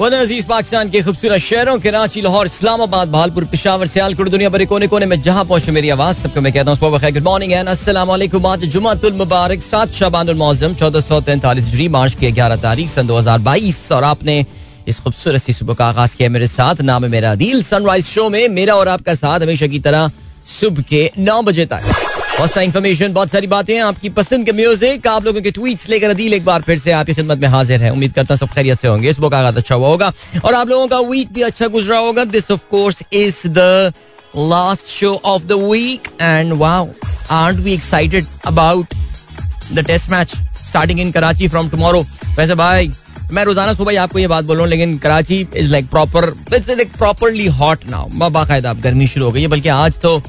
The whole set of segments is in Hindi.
अज़ीज़ पाकिस्तान के खूबसूरत शहरों कराची, लाहौर, इस्लामाबाद, भालपुर, पिशावर, सियालकोट दुनिया भर कोने कोने में जहाँ पहुँचे मेरी आवाज़, सबको मैं कहता हूँ गुड मॉर्निंग वालेकुम आज जुमातुल मुबारक, सात शबानुल मौजम चौदह सौ तैंतालीस हिजरी मार्च की ग्यारह तारीख, सन दो हज़ार बाईस। और आपने इस खूबसूरत सी सुबह का आगाज़ किया मेरे साथ, नाम है मेरा दिल सनराइज शो में मेरा और आपका साथ हमेशा की तरह सुबह के नौ बजे तक। बहुत सारी इन्फॉर्मेशन, बहुत सारी बातें आपकी पसंद के म्यूज़िक। आप लोगों के ट्वीट्स लेकर अदील एक बार फिर से आपकी खिदमत में हाजिर है। उम्मीद करता हूँ सब खैरियत से होंगे। इस बुक आगाज़ अच्छा हुआ होगा और आप लोगों का वीक भी अच्छा गुजरा होगा। This of course is the last show of the weekend wow are we excited about the test match starting in Karachi from tomorrow वैसे भाई, मैं रोज़ाना सुबह आपको ये बात बोल रहा हूँ लेकिन Karachi is like proper it's like properly hot now बाकायदा गर्मी शुरू हो गई है, बल्कि आज तो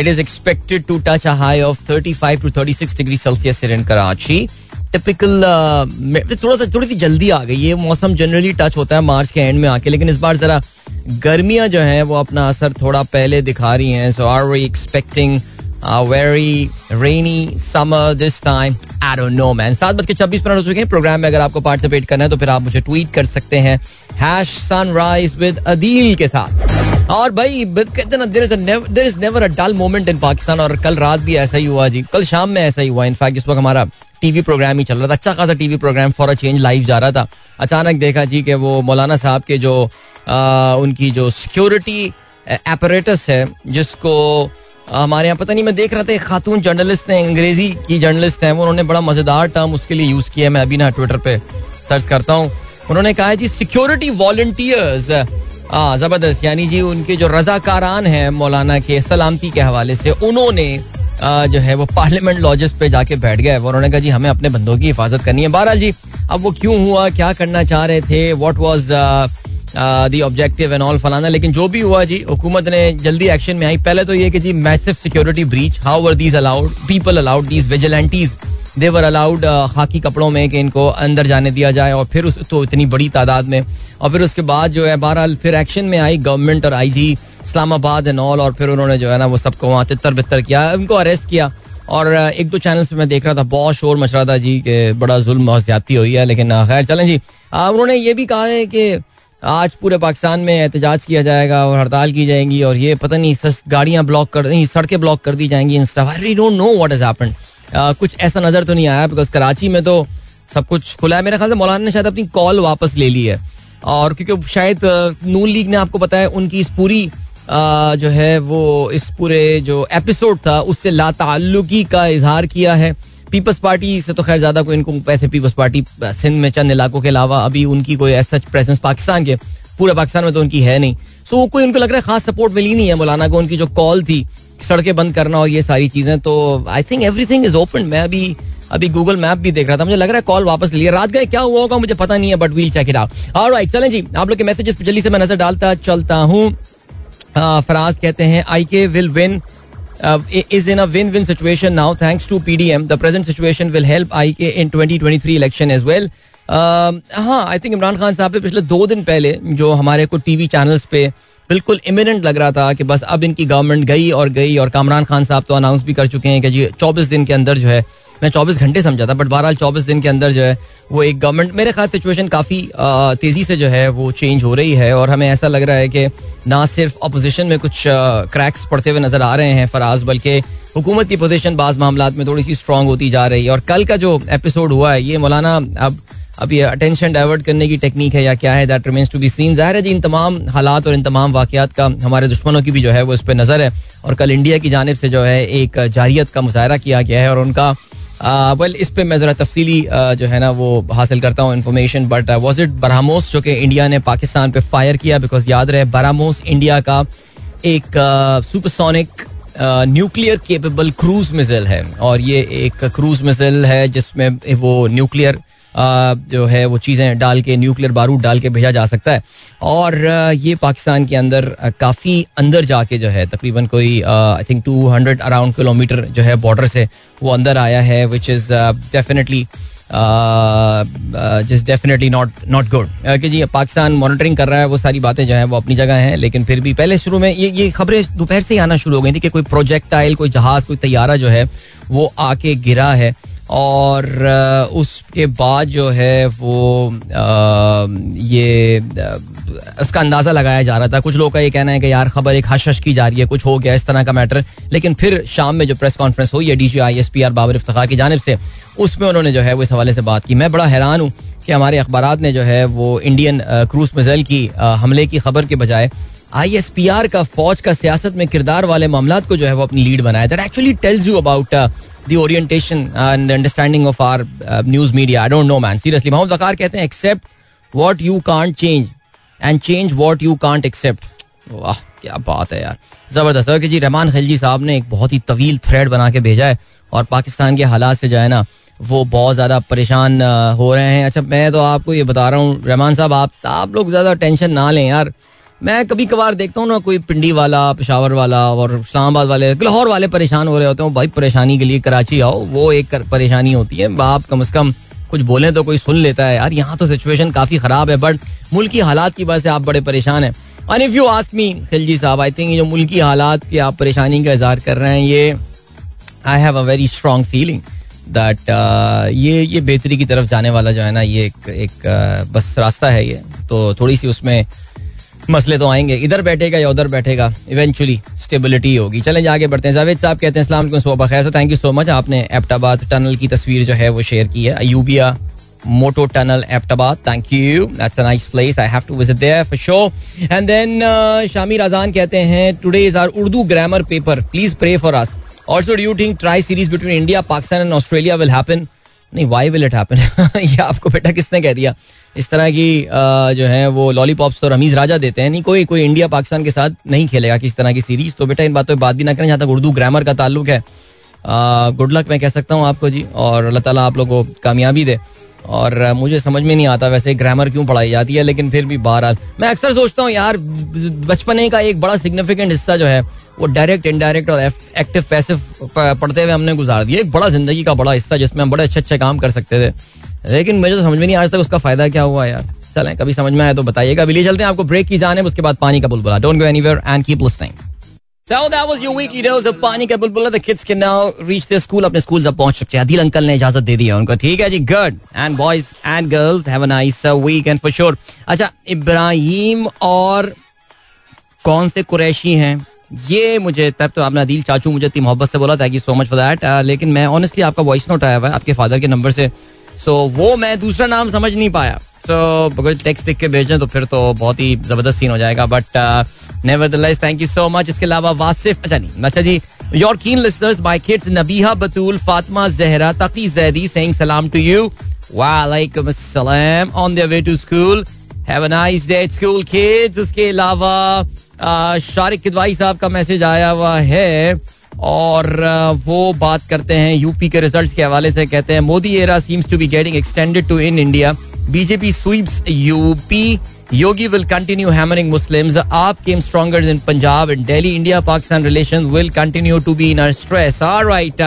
It is expected to touch a high of 35 to 36 degrees Celsius here in Karachi. Typical uh, थोड़ा सा थोड़ी सी जल्दी आ गई ये मौसम जनरली टच होता है मार्च के एंड में आके लेकिन इस बार जरा गर्मियाँ जो हैं वो अपना असर थोड़ा पहले दिखा रही हैं। So are we expecting very rainy summer this time I don't know man सात बज के छब्बीस मिनट हो चुके हैं। प्रोग्राम में अगर आपको पार्टिसिपेट करना है तो फिर आप मुझे ट्वीट कर सकते हैं। हैश सनराइज विद अदील के साथ। और भाई कहते ना there is never a dull moment in Pakistan और कल रात भी ऐसा ही हुआ जी। कल शाम में ऐसा ही हुआ। इनफैक्ट इस वक्त हमारा टीवी प्रोग्राम ही चल रहा था। अच्छा खासा TV programme for a change live जा रहा था। अचानक देखा जी कि वो मौलाना साहब के जो आ, उनकी जो सिक्योरिटी एपरेटस है जिसको हमारे यहाँ पता नहीं मैं देख रहा था एक खातून जर्नलिस्ट हैं अंग्रेज़ी की जर्नलिस्ट है उन्होंने बड़ा मज़ेदार टर्म उसके लिए यूज़ किया मैं अभी ना ट्विटर पे सर्च करता हूँ। उन्होंने कहा है जी सिक्योरिटी वॉल्टियर्स ज़बरदस्त। यानी जी, उनके जो रजाकारान हैं मौलाना के सलामती के हवाले से, उन्होंने जो है वो पार्लियामेंट लॉजेस पे जाके बैठ गए। उन्होंने कहा, जी, हमें अपने बंदों की हिफाजत करनी है। बहरहाल जी, अब वो क्यों हुआ, क्या करना चाह रहे थे? What was the objective and all फलाना? लेकिन जो भी हुआ जी, हुकूमत ने जल्दी एक्शन में आई। पहले तो ये कि जी massive security breach how were these allowed people allowed these vigilantes there allowed खाकी कपड़ों में कि इनको अंदर जाने दिया जाए और फिर उस तो इतनी बड़ी तादाद में और फिर उसके बाद जो है बहरहाल फिर एक्शन में आई गवर्नमेंट और I G Islamabad and all और फिर उन्होंने जो है ना वो सबको वहाँ तितर बितर किया उनको अरेस्ट किया और एक दो चैनल्स पे मैं देख रहा था बहुत शोर मच रहा था जी कि बड़ा जुल्म और ज़्यादा हुई है लेकिन खैर चलें जी उन्होंने ये भी कहा है कि आज पूरे पाकिस्तान में एहतजाज किया जाएगा और हड़ताल की जाएगी और ये पता नहीं गाड़ियाँ ब्लॉक कर सड़कें ब्लॉक कर दी जाएँगी in stuff I don't know what has happened कुछ ऐसा नज़र तो नहीं आया बिकॉज़ कराची में तो सब कुछ खुला है। मेरे ख्याल से मौलाना ने शायद अपनी कॉल वापस ले ली है। और क्योंकि शायद नून लीग ने आपको पता है, उनकी इस पूरी जो है, वो इस पूरे जो एपिसोड था, उससे लाताल्लुकी का इजहार किया है। पीपल्स पार्टी से तो खैर ज़्यादा कोई इनको पैसे पीपल्स पार्टी सिंध में चंद इलाकों के अलावा अभी उनकी कोई ऐसा प्रेजेंस पाकिस्तान के, पूरे पाकिस्तान में तो उनकी है नहीं। सो वो कोई उनको लग रहा है खास सपोर्ट मिली नहीं है मौलाना को, उनकी जो कॉल थी सड़कें बंद करना और ये सारी चीज़ें तो I think everything is open मैं अभी अभी गूगल मैप भी देख रहा था। मुझे लग रहा है कॉल वापस लिया रात गए, क्या हुआ होगा? मुझे पता नहीं है but we'll check it out alright चलें जी। आप लोग के मैसेजेस पे जल्दी से मैं नज़र डालता चलता हूँ। फराज कहते हैं I K will win is in a win-win situation now, thanks to PDM. The present situation will help IK in 2023 election as well. हाँ आई थिंक इमरान खान साहब ने पिछले दो दिन पहले जो हमारे को टीवी चैनल्स पे बिल्कुल इमिनेंट लग रहा था कि बस अब इनकी गवर्नमेंट गई और गई और कामरान खान साहब तो अनाउंस भी कर चुके हैं कि जी चौबीस दिन के अंदर जो है, मैं चौबीस घंटे समझा था बट बहरहाल चौबीस दिन के अंदर जो है, वो एक गवर्नमेंट मेरे ख्याल सिचुएशन काफ़ी तेज़ी से जो है वो चेंज हो रही है और हमें ऐसा लग रहा है कि ना सिर्फ़ अपोजिशन में कुछ क्रैक्स पड़ते हुए नज़र आ रहे हैं फराज, बल्कि हुकूमत की पोजीशन बाज मामला में थोड़ी सी स्ट्रांग होती जा रही है। और कल का जो एपिसोड हुआ है, ये मौलाना अब अब ये अटेंशन डाइवर्ट करने की टेक्निक है या क्या है that remains to be seen ज़ाहिर है जी, इन तमाम हालात और इन तमाम वाकयात का हमारे दुश्मनों की भी जो है वो इस पर नज़र है। और कल इंडिया की जानब से जो है एक जारियत का मुजाहरा किया गया है और उनका वेल इस पर मैं ज़रा तफसीली जो है ना वो हासिल करता हूँ information but was it BrahMos जो कि इंडिया ने पाकिस्तान पर फायर किया? बिकॉज़ याद रहे बरामोस इंडिया का एक supersonic nuclear capable cruise missile है। और ये एक क्रूज मिसाइल है जिसमें वो न्यूक्लियर जो है वो चीज़ें डाल के, न्यूक्लियर बारूद डाल के भेजा जा सकता है। और ये पाकिस्तान के अंदर काफ़ी अंदर जाके जो है, तकरीबन कोई I think two hundred around kilometre जो है बॉर्डर से वो अंदर आया है which is definitely just definitely not not good कि जी, पाकिस्तान मॉनिटरिंग कर रहा है, वो सारी बातें जो है वो अपनी जगह हैं, लेकिन फिर भी पहले शुरू में ये ये खबरें दोपहर से ही आना शुरू हो गई थी कि कोई प्रोजेक्टाइल कोई जहाज़, कोई तैयारा जो है वो आके गिरा है। और उसके बाद जो है वो ये उसका अंदाज़ा लगाया जा रहा था। कुछ लोगों का ये कहना है कि यार खबर एक हश हश की जा रही है, कुछ हो गया, इस तरह का मैटर। लेकिन फिर शाम में जो प्रेस कॉन्फ्रेंस हुई है D G I S P R Babar Iftikhar की जानब से, उसमें उन्होंने जो है वो इस हवाले से बात की। मैं बड़ा हैरान हूँ कि हमारे अखबार ने जो है वो इंडियन क्रूज मिज़ाइल की हमले की खबर के बजाय आई एस पी आर का फौज का सियासत में किरदार वाले मामला को जो है वो अपनी लीड बनाया that actually tells you about the orientation and understanding of our news media I don't know man seriously Mohammad Waqar कहते हैं accept what you can't change and change what you can't accept वाह, क्या बात है यार। ज़बरदस्त। कि जी, रहमान खिलजी साहब ने एक बहुत ही तवील थ्रेड बना के भेजा है और पाकिस्तान के हालात से जो है ना, वो बहुत ज़्यादा परेशान हो रहे हैं। अच्छा मैं तो आपको ये बता रहा हूँ, रहमान साहब, आप आप लोग ज़्यादा टेंशन ना लें यार। मैं कभी कभार देखता हूँ ना कोई पिंडी वाला पेशावर वाला और इस्लामाबाद वाले लाहौर वाले परेशान हो रहे होते हैं भाई परेशानी के लिए कराची आओ। वो एक परेशानी होती है। आप कम अज कम कुछ बोले तो कोई सुन लेता है। यार यहाँ तो सिचुएशन काफ़ी खराब है बट मुल्की हालात की वजह से आप बड़े परेशान हैं। And if you ask me Khilji साहब आई थिंक जो मुल्की हालात की आप परेशानी का इजहार कर रहे हैं ये I have a very strong feeling that ये ये बेहतरी की तरफ़ जाने वाला जो है ना ये एक एक uh, बस रास्ता है ये। तो थोड़ी सी उसमें मसले तो आएँगे। इधर बैठेगा या उधर बैठेगा इवेंचुअली स्टेबिलिटी होगी। चलें आगे बढ़ते हैं। जावेद साहब कहते हैं इस्लाम सुबह खैर थैंक यू सो मच आपने एप्टाबाद टनल की तस्वीर जो है वो शेयर की है। अयूबिया मोटो tunnel, Abbottabad thank you that's a nice place I have to visit there for show and then Shamir Azan कहते हैं today is our Urdu grammar paper please pray for us also do you think tri series between India Pakistan and Australia will happen नहीं वाई विल इट हैपन ये आपको बेटा किसने कह दिया? इस तरह की जो है वो लॉलीपॉप्स तो रमीज राजा देते हैं। नहीं, कोई कोई इंडिया पाकिस्तान के साथ नहीं खेलेगा किस तरह की सीरीज़ तो बेटा इन बातों पर बात भी ना करें, जहाँ तक उर्दू ग्रामर का ताल्लुक है। गुड लक मैं कह सकता हूँ आपको जी, और अल्लाह ताला आप लोग को कामयाबी दे। और मुझे समझ में नहीं आता वैसे ग्रामर क्यों पढ़ाई जाती है, लेकिन फिर भी बहरहाल। मैं अक्सर सोचता हूँ, यार, बचपने का एक बड़ा सिग्निफिकेंट हिस्सा जो है वो डायरेक्ट इनडायरेक्ट और एक्टिव पैसिव पढ़ते हुए हमने गुजार दिया। एक बड़ा ज़िंदगी का बड़ा हिस्सा जिसमें हम बड़े अच्छे अच्छे काम कर सकते थे। लेकिन मुझे तो समझ में नहीं आज तक उसका फ़ायदा क्या हुआ यार। चलें, कभी समझ में आए तो बताइएगा। अभी चलते हैं आपको ब्रेक की जाने उसके बाद पानी का बुलबुला। Don't go anywhere and keep listening So that was your weekly dose of पानी का बुलबुला। The kids can now reach their school अपने स्कूल अब पहुँच चुके हैं। दिल अंकल ने इजाज़त दे दी है उनको। ठीक है जी good and boys and girls have a nice weekend for sure अच्छा इब्राहिम और कौन से कुरैशी हैं? ये मुझे तब तो आपने अदील चाचू मुझे इतनी मोहब्बत से बोला thank you so much for that लेकिन मैं ऑनेस्टली आपका वॉइस नोट आया हुआ है आपके फादर के नंबर से। सो so, वो मैं दूसरा नाम समझ नहीं पाया। सो अगर टेक्स्ट लिख के भेजें तो फिर तो बहुत ही ज़बरदस्त सीन हो जाएगा but never thank you so much इसके अलावा वासिफ अच्छा नहीं अच्छा जी your keen listeners my kids Nabiha Batool Fatima Zehra Taqi Zaidi saying सलाम टू यू वालेकुम अस्सलाम on their way to school have a nice day school kids उसके अलावा शारिक किदवाई साहब का मैसेज आया हुआ है और वो बात करते हैं यूपी के रिजल्ट्स के हवाले से, कहते हैं, Modi era seems to be getting extended to in India BJP sweeps UP Yogi will continue hammering Muslims AAP came stronger in Punjab and Delhi India Pakistan relation will continue to be in stress alright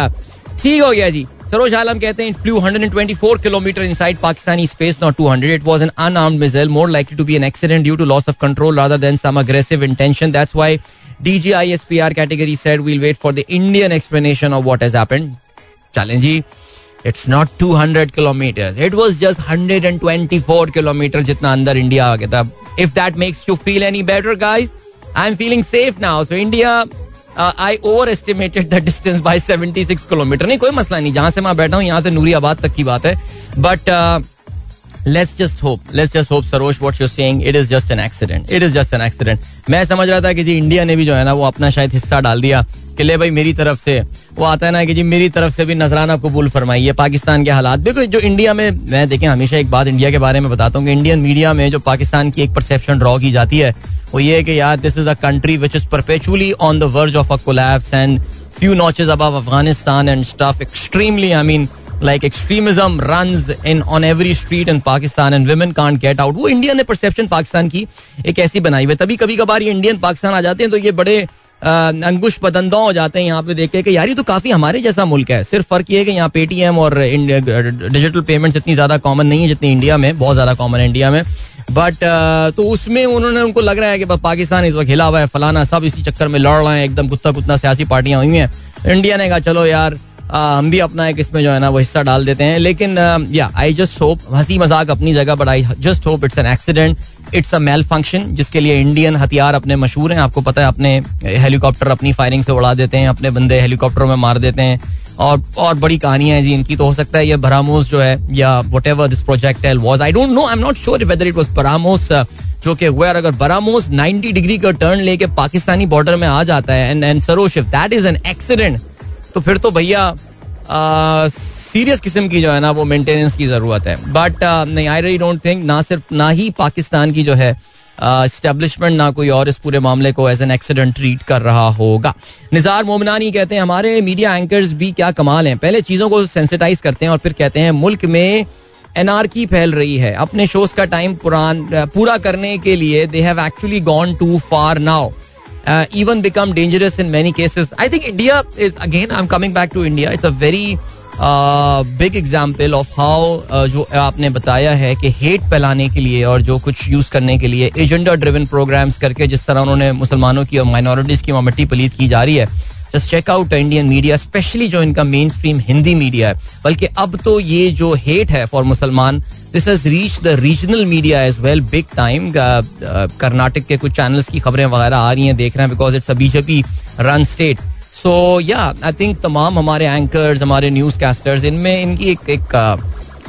ठीक हो गया जी सरोज आलम कहते हैं flew 124 kilometre inside Pakistani space not 200 it was an unarmed missile more likely to be an accident due to loss of control rather than some aggressive intention that's why DGISPR category said we'll wait for the Indian explanation of what has happened. Challenge it's not 200 kilometers. It was just 124 kilometers जितना अंदर इंडिया आ गया था. If that makes you feel any better, guys, I'm feeling safe now. So India I overestimated the distance seventy six kilometre नहीं, कोई मसला नहीं, जहाँ से मैं बैठा हूँ, यहाँ से नूरियाबाद तक की बात है। But let's just hope let's just hope Saroj what you saying it is just an accident it is just an accident मैं समझ रहा था कि जी इंडिया ने भी जो है ना, वो अपना शायद हिस्सा डाल दिया। कि ले भाई मेरी तरफ़ से वो आता है ना कि जी मेरी तरफ़ से भी नजराना कबूल फरमाइए पाकिस्तान के हालात देखो जो इंडिया में मैं देखें हमेशा एक बात इंडिया के बारे में बताता हूँ कि इंडियन मीडिया में जो पाकिस्तान की एक परसेप्शन ड्रॉ की जाती है वो ये है कि यार this is a country which is perpetually on the verge of a collapse and few notches above Afghanistan and stuff. Extremely, I mean, like extremism runs in on every street in Pakistan and women can't get out. वो इंडिया ने परसेप्शन पाकिस्तान की एक ऐसी बनाई हुई तभी कभी कभार ये इंडियन पाकिस्तान आ जाते हैं तो ये बड़े अंकुश बदंदा हो जाते हैं यहाँ पे देख के कि यार ये तो काफ़ी हमारे जैसा मुल्क है। सिर्फ़ फ़र्क ये है कि यहाँ पेटीएम और डिजिटल पेमेंट्स इतनी ज़्यादा कॉमन नहीं है जितनी इंडिया में, बहुत ज़्यादा कॉमन है इंडिया में। बट तो उसमें उन्होंने उनको लग रहा है कि पाकिस्तान इस वक्त हिला हुआ है, फलाना सब इसी चक्कर में लड़ रहे हैं, एकदम कुत्ता कुत्ता सियासी पार्टियाँ हुई हैं। इंडिया ने कहा, चलो यार हम भी अपना एक इसमें जो है ना वो हिस्सा डाल देते हैं। लेकिन या आई जस्ट होप हँसी मज़ाक अपनी जगह but I. Just hope it's an accident it's a malfunction जिसके लिए इंडियन हथियार अपने मशहूर हैं। आपको पता है, अपने हेलीकॉप्टर अपनी फायरिंग से उड़ा देते हैं, अपने बंदे हेलीकॉप्टरों में मार देते हैं। और और बड़ी कहानियाँ हैं जी इनकी तो हो सकता है ये बरामोस जो है, या whatever this project was I don't know I am not sure whether it was BrahMos जो कि वेयर अगर बरामोस 90 डिग्री का टर्न लेके पाकिस्तानी बॉर्डर में आ जाता है and and Sarosh if that is an accident तो फिर तो भैया सीरियस किस्म की जो है ना, वो मेंटेनेंस की ज़रूरत है। बट नहीं आई रियली डोंट थिंक ना सिर्फ़, ना ही पाकिस्तान की जो है स्टेब्लिशमेंट ना कोई और इस पूरे मामले को एज एन एक्सीडेंट ट्रीट कर रहा होगा। निजार मोमनानी कहते हैं, हमारे मीडिया एंकर्स भी क्या कमाल हैं। पहले चीज़ों को सेंसिटाइज करते हैं और फिर कहते हैं, मुल्क में एनआरकी फैल रही है। अपने शोज़ का टाइम पुरान, पूरा करने के लिए they have actually gone too far now even dangerous in in cases I think India is again I am coming back to India it's a very big example of how जो आपने बताया है कि हेट फैलाने के लिए और जो कुछ यूज़ करने के लिए एजेंडा ड्रिवन प्रोग्राम्स करके जिस तरह उन्होंने मुसलमानों की और माइनॉरिटीज की मट्टी पलीत की जा रही है just check out Indian media specially जो इनका मेन स्ट्रीम हिंदी मीडिया है। बल्कि अब तो ये जो हेट है फॉर मुसलमान this has reach the regional media as well big time Karnataka के कुछ चैनल्स की खबरें वगैरह आ रही हैं, देख रहे हैं because it's a BJP run state so yeah I think तमाम हमारे एंकर्स हमारे न्यूज़ कैस्टर्स इनमें इनकी एक एक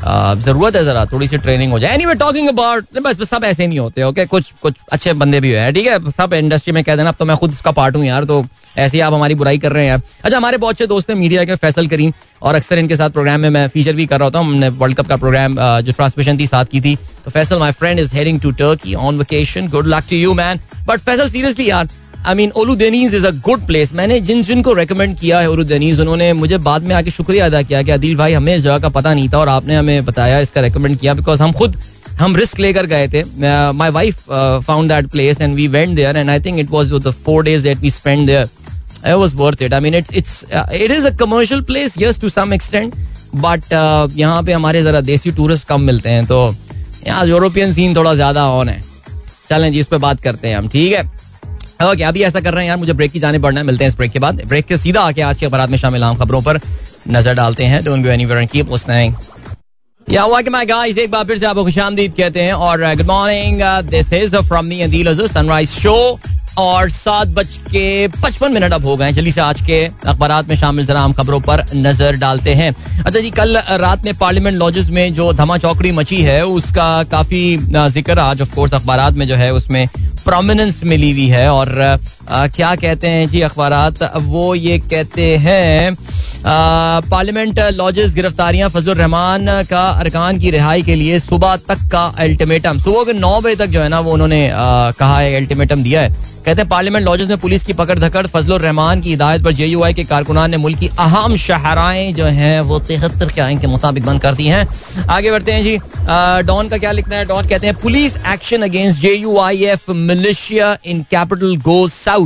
ज़रूरत है जरा, थोड़ी सी ट्रेनिंग हो जाए। एनी वे टॉकिंग अबाउट बस सब ऐसे नहीं होते ओके कुछ कुछ अच्छे बंदे भी है, ठीक है? सब इंडस्ट्री में कह देना, अब तो मैं खुद इसका पार्ट हूँ यार तो ऐसे ही आप हमारी बुराई कर रहे हैं यार। अच्छा हमारे बहुत अच्छे दोस्त हैं मीडिया के फैसल करीम, और अक्सर इनके साथ प्रोग्राम में मैं फीचर भी कर रहा हूँ। हमने वर्ल्ड कप का प्रोग्राम जो ट्रांसमिशन थी, साथ की थी। तो Faisal my friend is heading to Turkey on vacation good luck to you man but Faisal seriously यार I mean Oludeniz is a good place मैंने जिन जिन को रेकमेंड किया है ओलू देनीज उन्होंने मुझे बाद में आके शुक्रिया अदा किया कि अदिल भाई हमें इस जगह का पता नहीं था और आपने हमें बताया इसका रेकमेंड किया बिकॉज़ हम खुद हम रिस्क लेकर गए थे। My wife found that place and we went there and I think it was the four days that we spend there it was. I mean, it's it's uh, it is a commercial place, yes, to some extent, but uh, यहाँ पे हमारे जरा देसी टूरिस्ट कम मिलते हैं तो यहाँ यूरोपियन सीन थोड़ा ज़्यादा ऑन है। चलें जी इस पे बात करते हैं हम ठीक है? ओके अभी ऐसा कर रहे हैं? यार, मुझे ब्रेक की जाने पड़ना है, मिलते हैं इस ब्रेक के बाद। ब्रेक के सीधा आके आज के अखबार में शामिल आम खबरों पर नज़र डालते हैं। Don't go anywhere keep listening yeah welcome my guys एक बार फिर से आपको कहते हैं और good morning this is from me sunrise show और सात बज के पचपन मिनट अब हो गए जल्दी से आज के अखबार में शामिल जरा हम खबरों पर नज़र डालते हैं। अच्छा जी, कल रात में पार्लियामेंट लॉजेस में जो धमा चौकड़ी मची है, उसका काफ़ी ज़िक्र आज ऑफ़ कोर्स अखबार में जो है, उसमें प्रोमिनेंस मिली हुई है और क्या कहते हैं जी अखबार वो ये कहते हैं पार्लियामेंट लॉजेस गिरफ्तारियाँ फजल रहमान का अरकान की रिहाई के लिए सुबह तक का अल्टीमेटम। सुबह के नौ बजे तक जो है ना, वो उन्होंने कहा है अल्टीमेटम दिया है। कहते हैं, पार्लियामेंट लॉजेस में पुलिस की पकड़ धकड़ फजल रहमान की हिदायत पर जेयूआई के कारकुनान ने मुल्क की अहम शहराएँ जो हैं, वो तिहत्तर के आइन के मुताबिक बंद कर दी हैं। आगे बढ़ते हैं जी डॉन का क्या लिखना है? डॉन कहते हैं, police action against J U I F militia in capital go south.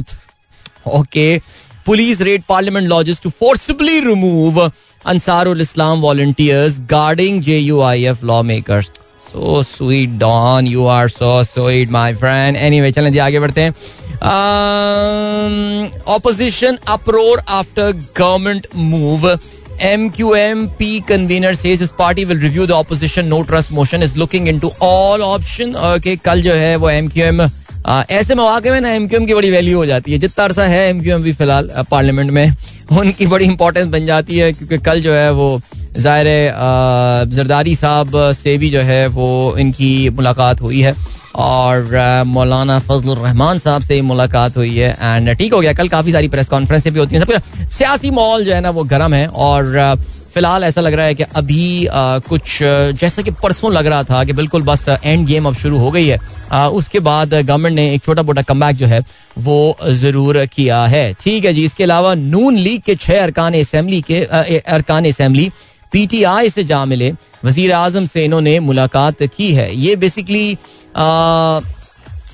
Okay police raid parliament lodges to forcibly remove Ansarul Islam volunteers guarding J U I F law makers so sweet Dawn you are so sweet my friend anyway चलें जी आगे बढ़ते हैं। Opposition uproar after government move MQMP convener says his party will review the opposition no trust motion is looking into all option. Okay कल जो है वो MQM आ, ऐसे मौके में ना एमक्यूएम की बड़ी वैल्यू हो जाती है। जितना अरसा है एमक्यूएम भी फ़िलहाल पार्लियामेंट में, उनकी बड़ी इंपॉर्टेंस बन जाती है, क्योंकि कल जो है वो ज़ाहिर जरदारी साहब से भी जो है वो इनकी मुलाकात हुई है। और मौलाना फजल रहमान साहब से मुलाकात हुई है। एंड ठीक हो गया, कल काफ़ी सारी प्रेस कॉन्फ्रेंसें भी होती हैं। सब सियासी माहौल जो है ना वो गर्म है। और फ़िलहाल ऐसा लग रहा है कि अभी आ, कुछ जैसा कि परसों लग रहा था कि बिल्कुल बस एंड गेम अब शुरू हो गई है। आ, उसके बाद गवर्नमेंट ने एक छोटा मोटा कम जो है वो ज़रूर किया है। ठीक है जी इसके अलावा नून लीग के छह अरकान असम्बली के अरकान असम्बली पीटीआई से जा मिले। वज़ीर आज़म से इन्होंने मुलाकात की है। ये बेसिकली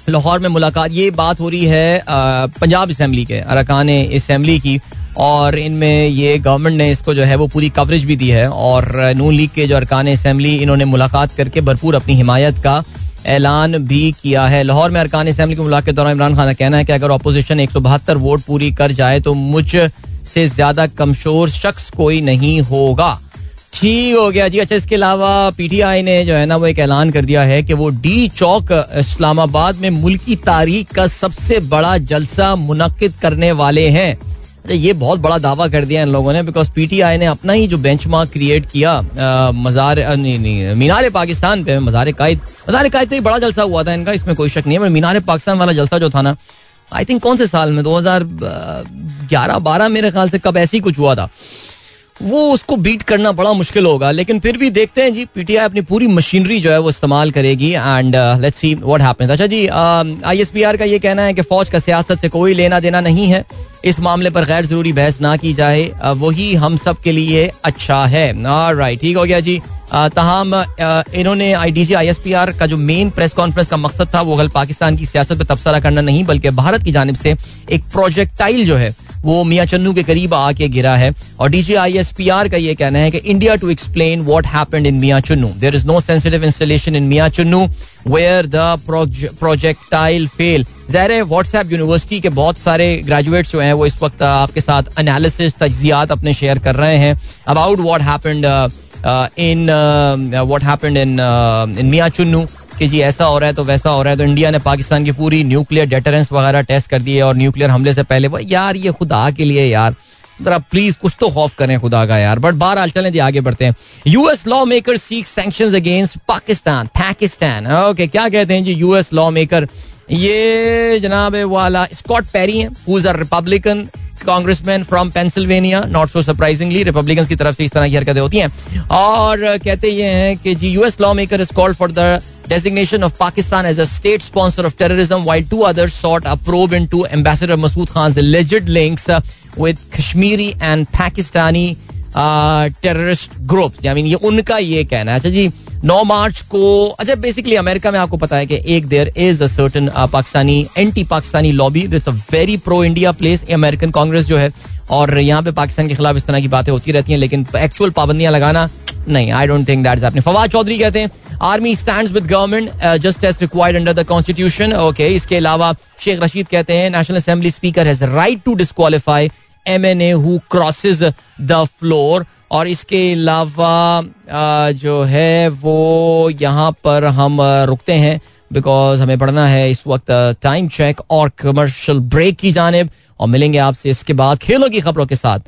लाहौर में मुलाकात ये बात हो रही है पंजाब असम्बली के अरकान असम्बली की। और इनमें ये गवर्नमेंट ने इसको जो है वो पूरी कवरेज भी दी है और नून लीग के जो अरकान असम्बली इन्होंने मुलाकात करके भरपूर अपनी हिमायत का ऐलान भी किया है। लाहौर में अरकान असम्बली की मुलाकात के दौरान इमरान खान का कहना है कि अगर अपोजिशन एक सौ बहत्तर वोट पूरी कर जाए तो मुझ से ज़्यादा कमशोर शख्स कोई नहीं होगा। ठीक हो गया जी। अच्छा इसके अलावा पीटीआई ने जो है ना वो एक ऐलान कर दिया है कि वो डी चौक इस्लामाबाद में मुल्की तारीख का सबसे बड़ा जलसा मुनद करने वाले हैं। ये बहुत बड़ा दावा कर दिया इन लोगों ने बिकॉज़ पीटीआई ने अपना ही जो बेंच क्रिएट किया मजार मीनार पाकिस्तान पे, मजार कायद मजार कायद तो बड़ा जलसा हुआ था, इनका इसमें कोई शक नहीं है मीनार पाकिस्तान वाला जलसा जो था ना आई थिंक कौन से साल में, दो हज़ार ग्यारह बारह मेरे ख्याल से कब ऐसी कुछ हुआ था, वो उसको बीट करना बड़ा मुश्किल होगा, लेकिन फिर भी देखते हैं जी पीटीआई अपनी पूरी मशीनरी जो है वो इस्तेमाल करेगी and let's see what happens अच्छा जी आईएसपीआर का ये कहना है कि फौज का सियासत से कोई लेना देना नहीं है इस मामले पर गैर ज़रूरी बहस ना की जाए। वही हम सब के लिए अच्छा है। राइट ठीक हो गया जी। तहम इन्होंने I D G I S P R का जो मेन प्रेस कॉन्फ्रेंस का मकसद था, वो कल पाकिस्तान की सियासत पर तबसरा करना नहीं, बल्कि भारत की जानब से एक प्रोजेक्टाइल जो है वो मियाँ चन्नू के करीब आके गिरा है। और डीजीआईएसपीआर का ये कहना है कि India to explain what happened in Mian Channu there is no sensitive installation in Mian Channu where the projectile fell ज़ाहिर व्हाट्सएप यूनिवर्सिटी के बहुत सारे ग्रेजुएट्स जो हैं, वो इस वक्त आपके साथ एनालिसिस तजियात अपने शेयर कर रहे हैं about what happened in what happened in in Mian Channu कि जी ऐसा हो रहा है तो वैसा हो रहा है तो इंडिया ने पाकिस्तान की पूरी न्यूक्लियर डेटरेंस वगैरह टेस्ट कर दिए और न्यूक्लियर हमले से पहले यार ये खुदा के लिए यार। जरा प्लीज़ कुछ तो खौफ करें खुदा का यार। बट बहरहाल चलें जी, आगे बढ़ते हैं। US law maker seek sanction against Pakistan Pakistan okay क्या कहते हैं जी यूएस लॉ मेकर ये जनाब वाला स्कॉट पेरी है Republican congressman from Pennsylvania not so surprisingly Republican की तरफ़ से इस तरह की हरकतें होती हैं। और कहते ये हैं कि जी US law maker is called for the designation of Pakistan as a state sponsor of terrorism white to other sought a into ambassador Masood Khan alleged links with Kashmiri and Pakistani terrorist group I mean ये उनका ये कहना है। अच्छा जी 9 मार्च को अच्छा बेसिकली अमेरिका में आपको पता है कि एक there is a certain Pakistani anti Pakistani lobby that's a very pro India place American Congress जो है, और यहाँ पे पाकिस्तान के खिलाफ इस तरह की बातें होती रहती हैं, लेकिन एक्चुअल पाबंदियाँ लगाना, नहीं I don't think that is Fawad Chaudhry कहते हैं army stand with government just as required under the constitution okay इसके अलावा शेख रशीद कहते हैं national assembly speaker has right to disqualify M N A who crosses the floor और इसके अलावा जो है वो यहाँ पर हम रुकते हैं बिकॉज़ हमें पढ़ना है इस वक्त टाइम चेक और कमर्शियल ब्रेक की जानब और मिलेंगे आपसे इसके बाद खेलों की खबरों के साथ।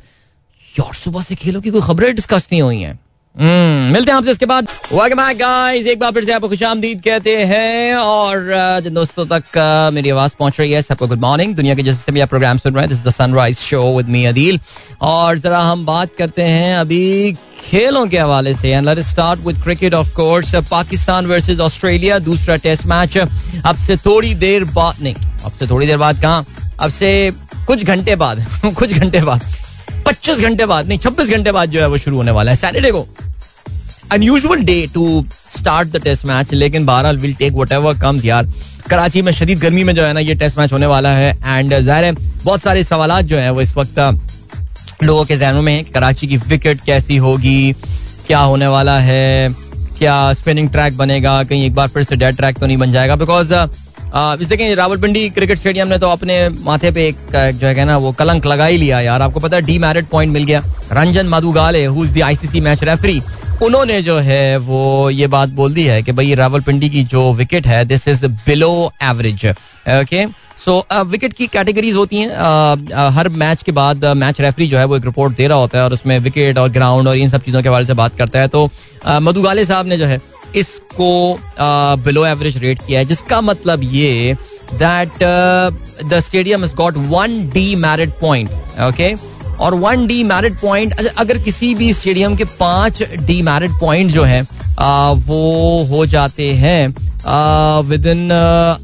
यार, सुबह से खेलों की कोई खबरें डिस्कस नहीं हुई हैं। हम्म, मिलते हैं आपसे इसके बाद। वेलकम बैक गाइस एक बार फिर से आपको खुशामदीद कहते हैं और जिन दोस्तों तक मेरी आवाज़ पहुँच रही है सबको गुड मॉर्निंग दुनिया के जैसे भी आप प्रोग्राम सुन रहे हैं this the sunrise show with me Adeel और जरा हम बात करते हैं अभी खेलों के हवाले से। And let's start with cricket of course Pakistan versus Australia दूसरा टेस्ट मैच अब से थोड़ी देर बाद नहीं अब से थोड़ी देर बाद कहा? अब से कुछ घंटे बाद कुछ घंटे बाद पच्चीस घंटे बाद नहीं छब्बीस घंटे बाद जो है वो शुरू होने वाला है। सैटरडे को unusual day to start the test match लेकिन बहरहाल will take whatever comes यार। कराची में शदीद गर्मी में जो है ना, ये टेस्ट मैच होने वाला है एंड ज़ाहिर है, बहुत सारे सवाल जो है वो इस वक्त लोगों के जहनों में है कराची की विकेट कैसी होगी, क्या होने वाला है, क्या स्पिनिंग ट्रैक बनेगा, कहीं एक बार फिर से डेड ट्रैक तो नहीं बन जाएगा बिकॉज़ इस देखें, रावलपिंडी क्रिकेट स्टेडियम ने तो अपने माथे पे एक जो है ना, वो कलंक लगा ही लिया, यार। आपको पता है डी मैरिट पॉइंट मिल गया। Ranjan Madugalle who is the ICC match referee उन्होंने जो है वो ये बात बोल दी है कि भाई रावलपिंडी की जो विकेट है this is below average okay so wicket की कैटेगरीज होती हैं uh, uh, हर मैच के बाद मैच uh, रेफरी जो है वो एक रिपोर्ट दे रहा होता है और उसमें विकेट और ग्राउंड और इन सब चीज़ों के हवाले से बात करता है। तो मधुगाले साहब ने जो है इसको बिलो एवरेज रेट किया है जिसका मतलब ये that the stadium is got one demerit point okay और वन डी मैरिट पॉइंट अगर किसी भी स्टेडियम के पाँच डी मैरिट पॉइंट जो है आ, वो हो जाते हैं within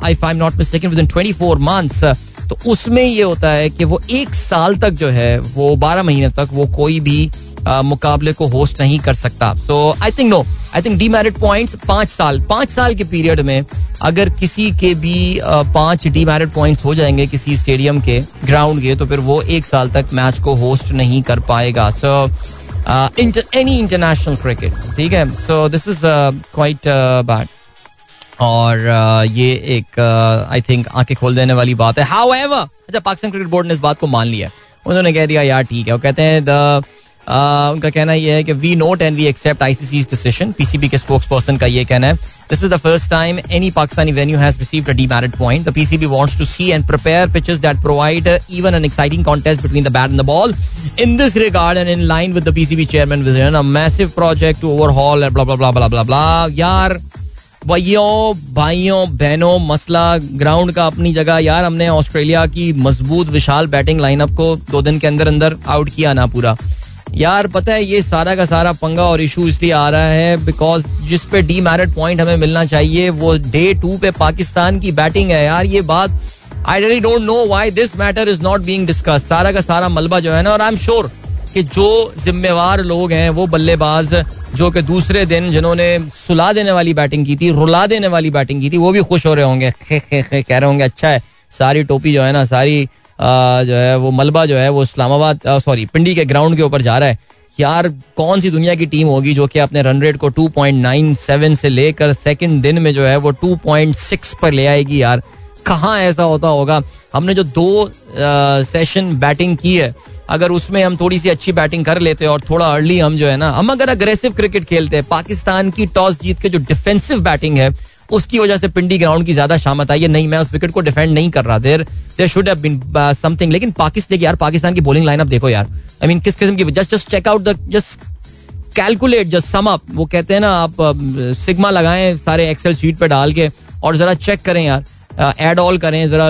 I five not miss within twenty four months तो उसमें ये होता है कि वो एक साल तक जो है वो बारह महीने तक वो कोई भी मुकाबले को होस्ट नहीं कर सकता। So I think no I think demerit points पाँच साल पाँच साल के पीरियड में अगर किसी के भी पाँच डीमेरिट पॉइंट्स हो जाएँगे किसी स्टेडियम के ग्राउंड के तो फिर वो एक साल तक मैच को होस्ट नहीं कर पाएगा। सो एनी इंटरनेशनल क्रिकेट ठीक है? So this is quite bad और ये एक आई थिंक आँखें खोल देने वाली बात है। हाउ अच्छा पाकिस्तान क्रिकेट बोर्ड ने इस बात को मान लिया उन्होंने कह दिया, यार, ठीक है। वो कहते हैं द उनका कहना यह है कि we note and we accept ICC decision PCB के स्पोक्स पर्सन का ये कहना है this is the first time any Pakistani venue has received a demerit point the PCB wants to see and prepare pitches that provide even an exciting contest between the bat and the ball in this regard and in line with the PCB chairman vision a massive project to overhaul blah blah blah blah blah blah यार भाइयों भाइयों, बहनों, मसला ग्राउंड का अपनी जगह। यार, हमने ऑस्ट्रेलिया की मज़बूत, विशाल बैटिंग लाइनअप को दो दिन के अंदर अंदर आउट किया ना पूरा। यार, पता है, ये सारा का सारा पंगा और इशू इसलिए आ रहा है बिकॉज़ जिस पे डी मैरिट पॉइंट हमें मिलना चाहिए, वो डे टू पे पाकिस्तान की बैटिंग है यार, ये बात I really don't know why this matter is not being discuss सारा का सारा मलबा जो है ना, और आई एम श्योर कि जो जिम्मेवार लोग हैं, वो बल्लेबाज, जो कि दूसरे दिन जिन्होंने सुला देने वाली बैटिंग की थी, रुला देने वाली बैटिंग की थी, वो भी खुश हो रहे होंगे। कह रहे होंगे अच्छा है, सारी टोपी जो है ना, सारी जो है, वो मलबा जो है, वो इस्लामाबाद सॉरी, पिंडी के ग्राउंड के ऊपर जा रहा है। यार, कौन सी दुनिया की टीम होगी जो कि अपने रन रेट को 2.97 से लेकर सेकंड दिन में जो है, वो 2.6 पर ले आएगी यार? कहाँ ऐसा होता होगा? हमने जो दो सेशन बैटिंग की है, अगर उसमें हम थोड़ी सी अच्छी बैटिंग कर लेते और थोड़ा अर्ली हम जो है ना, हम अगर अग्रेसिव क्रिकेट खेलते हैं पाकिस्तान की टॉस जीत के जो डिफेंसिव बैटिंग है उसकी वजह से पिंडी ग्राउंड की ज़्यादा शामत आई है। नहीं, मैं उस विकेट को डिफेंड नहीं कर रहा। There there should have been something लेकिन पाकिस्तान यार, पाकिस्तान की बॉलिंग लाइनअप देखो यार। आई मीन किस किस्म की just just check out the just calculate just sum up वो कहते हैं ना, आप सिग्मा लगाए लगाएँ सारे एक्सेल शीट पे डाल के और जरा चेक करें यार। एड uh, ऑल करें जरा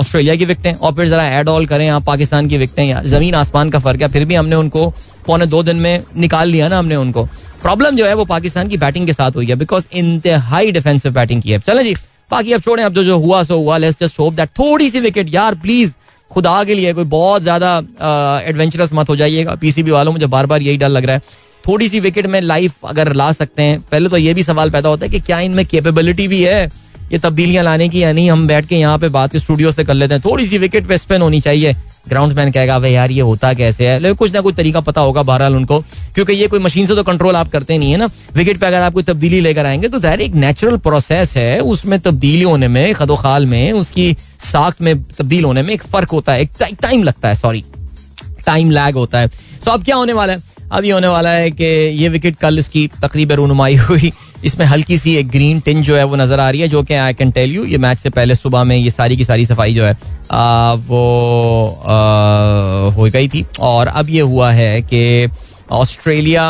ऑस्ट्रेलिया uh, की विकटें और फिर जरा एड ऑल करें आप पाकिस्तान की विकटें यार ज़मीन आसमान का फ़र्क है फिर भी हमने उनको पौने दो दिन में निकाल लिया ना हमने उनको। प्रॉब्लम जो है वो पाकिस्तान की बैटिंग के साथ हुई है बिकॉज़ इंतहाई डिफेंसिव बैटिंग की है। चले जी बाकी अब छोड़े अब जो जो हुआ सो हुआ लेट्स जस्ट होप दैट थोड़ी सी विकेट यार प्लीज़ खुदा के लिए कोई बहुत ज़्यादा एडवेंचरस मत हो जाइएगा। पीसीबी वालों मुझे बार बार यही डर लग रहा है। थोड़ी सी विकेट में लाइफ अगर ला सकते हैं पहले तो ये भी सवाल पैदा होता है कि क्या इनमें कैपेबिलिटी भी है? ये तब्दीलियाँ लाने की या नहीं हम बैठ के यहाँ पे बात स्टूडियो से कर लेते हैं। थोड़ी सी विकेट पे होनी चाहिए। ग्राउंड मैन कहेगा भाई यार, ये होता कैसे है? लेकिन कुछ ना कुछ तरीका पता होगा बहरहाल उनको, क्योंकि ये कोई मशीन से तो कंट्रोल आप करते नहीं है ना। विकेट पे अगर आप कोई तब्दीली लेकर आएँगे तो दैर एक नेचुरल प्रोसेस है। उसमें तब्दीली होने में, खदोखाल में, उसकी साख में तब्दील होने में एक फ़र्क होता है। एक टाइम लगता है सॉरी टाइम लैग होता है। तो अब क्या होने वाला है? अब ये होने वाला है कि ये विकेट कल इसकी तकरीबन रूनुमाई हुई। इसमें हल्की सी एक ग्रीन टिन जो है वो नज़र आ रही है जो कि आई कैन टेल यू ये मैच से पहले सुबह में ये सारी की सारी सफ़ाई जो है आ, वो आ, हो गई थी। और अब ये हुआ है कि ऑस्ट्रेलिया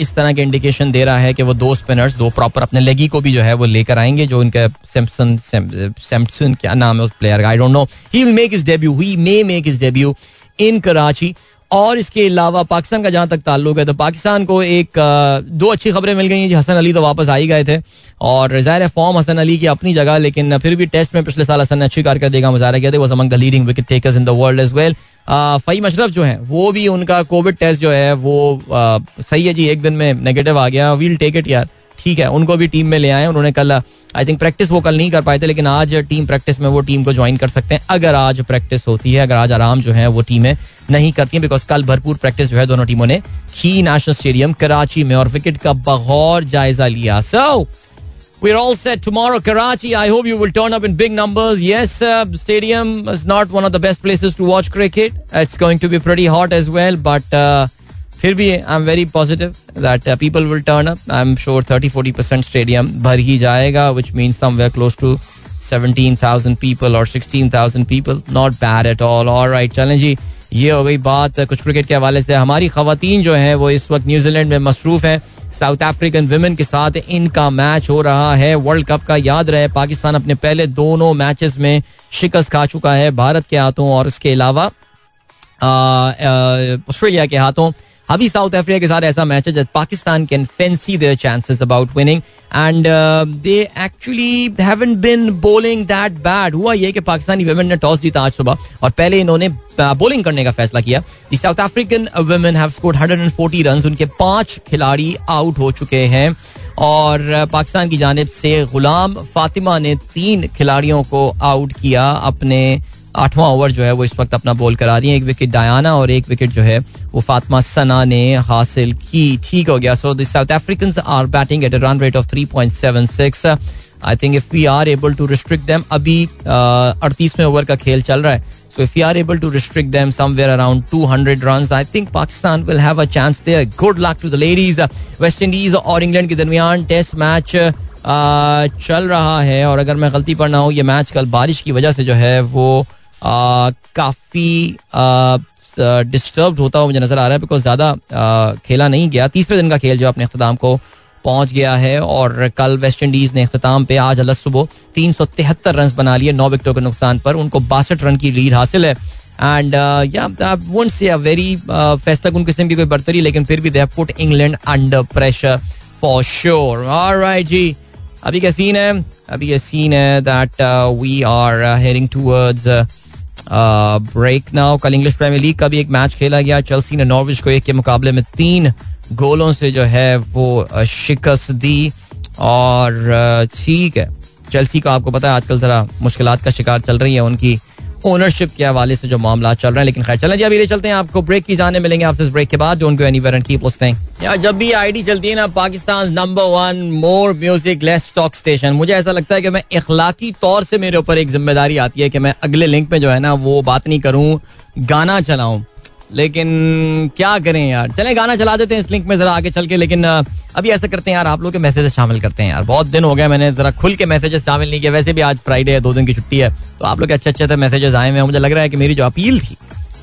इस तरह के इंडिकेशन दे रहा है कि वो दो स्पिनर्स दो प्रॉपर अपने लेगी को भी जो है वो लेकर आएँगे जो उनके सैमसन सैमसन क्या नाम है उस प्लेयर का? I don't know he will make his debut he may make his debut in Karachi और इसके अलावा पाकिस्तान का जहाँ तक ताल्लुक है तो पाकिस्तान को एक दो अच्छी खबरें मिल गई हैं हसन अली तो वापस आई गए थे। और ज़ाहिर फॉर्म हसन अली की अपनी जगह, लेकिन फिर भी टेस्ट में पिछले साल हसन ने अच्छी कारकर्दगी का किया था। Was among the leading wicket takers in the world as well Faheem Ashraf जो है, वो भी उनका कोविड टेस्ट जो है, वो सही है जी, एक दिन में नेगेटिव आ गया। वील टेक इट यार। ठीक है उनको भी टीम में ले आए उन्होंने कल आई थिंक प्रैक्टिस वो कल नहीं कर पाए थे लेकिन आज टीम प्रैक्टिस में वो टीम को ज्वाइन कर सकते हैं अगर आज प्रैक्टिस होती है अगर आज आराम जो है वो टीमें नहीं करती हैं बिकॉज़ कल भरपूर प्रैक्टिस जो है दोनों टीमों ने की नेशनल स्टेडियम कराची में और विकेट का बगौर जायजा लिया सो We're all set tomorrow, Karachi. I hope you will turn up in big numbers. Yes, uh, stadium is not one of the best places to watch cricket. It's going to be pretty hot as well, but uh, फिर भी I am very positive that people will turn up I am sure thirty forty percent stadium भर ही जाएगा which mean somewhere close to seventeen thousand people और sixteen thousand people not bad at all और राइट चलें जी, ये हो गई बात कुछ क्रिकेट के हवाले से। हमारी खातन जो है, वो इस वक्त न्यूजीलैंड में मसरूफ है। साउथ अफ्रीकन वुमेन के साथ इनका मैच हो रहा है। वर्ल्ड कप का याद रहे, पाकिस्तान अपने पहले दोनों मैचेस में शिकस्त खा चुका है भारत के हाथों और इसके अलावा ऑस्ट्रेलिया के हाथों। अभी साउथ अफ्रीका के साथ ऐसा मैच है जब Pakistan can fancy their chances about winning and they actually haven't been bowling that bad हुआ ये कि पाकिस्तानी वुमेन ने टॉस जीता आज सुबह और पहले इन्होंने बॉलिंग uh, करने का फैसला किया। South African women have scored 140 run उनके पाँच खिलाड़ी आउट हो चुके हैं। और uh, पाकिस्तान की जानब से गुलाम फातिमा ने तीन खिलाड़ियों को आउट किया अपने आठवां ओवर जो है वो इस वक्त अपना बॉल करा रही है। एक विकेट डायना और एक विकेट जो है वो फातिमा सना ने हासिल की। ठीक हो गया। So the South African are batting at run rate of three point seven six I think if we are able to restrict them अभी अड़तीसवें ओवर का खेल चल रहा है। So if we are able to restrict them somewhere around 200 runs, I think Pakistan will have a chance there. Good luck to the ladies. West Indies और इंग्लैंड के दरमियान टेस्ट मैच चल रहा है। और अगर मैं गलती पर ना हूँ ये मैच कल बारिश की वजह से जो है वो काफ़ी डिस्टर्ब होता हुआ मुझे नज़र आ रहा है बिकॉज़ ज़्यादा खेला नहीं गया। तीसरे दिन का खेल जो अपने अख्ताम को पहुँच गया है और कल वेस्ट इंडीज ने अख्ताम पे आज अलग सुबह तीन सौ तिहत्तर रन बना लिए, नौ विकेटों के नुकसान पर। उनको बासठ रन की लीड हासिल है। एंड या से अ वेरी फैसला किस्म की कोई बर्तरी लेकिन फिर भी they put England under pressure for sure alright जी। अभी क्या सीन है? अभी ये सीन है that we are heading towards break now कल इंग्लिश प्रीमियर लीग का भी एक मैच खेला गया। चलसी ने नॉर्विच को एक के मुकाबले में तीन गोलों से जो है वो शिकस्त दी। और ठीक है। चेल्सी का आपको पता है आजकल जरा मुश्किल का शिकार चल रही है उनकी। ओनरशिप के हवाले से जो मामला चल रहे हैं, लेकिन खैर चलें जी, अभी चलते हैं आपको ब्रेक की, जाने मिलेंगे आपसे इस ब्रेक के बाद don't go anywhere and keep listening यार, जब भी आईडी चलती है ना, Pakistan number one more music less talk station मुझे ऐसा लगता है कि मैं इखलाकी तौर से मेरे ऊपर एक ज़िम्मेदारी आती है कि मैं अगले लिंक में जो है ना, वो बात नहीं करूँ, गाना चलाऊं। लेकिन क्या करें यार? चले, गाना चला देते हैं इस लिंक में जरा आगे चल के, लेकिन अभी ऐसा करते हैं यार, आप लोग के मैसेजेस शामिल करते हैं यार। बहुत दिन हो गए, मैंने जरा खुल के मैसेजेस शामिल नहीं किया वैसे भी आज फ्राइडे है, दो दिन की छुट्टी है तो आप लोग के अच्छे अच्छे मैसेजेस आए हुए मुझे लग रहा है कि मेरी जो अपील थी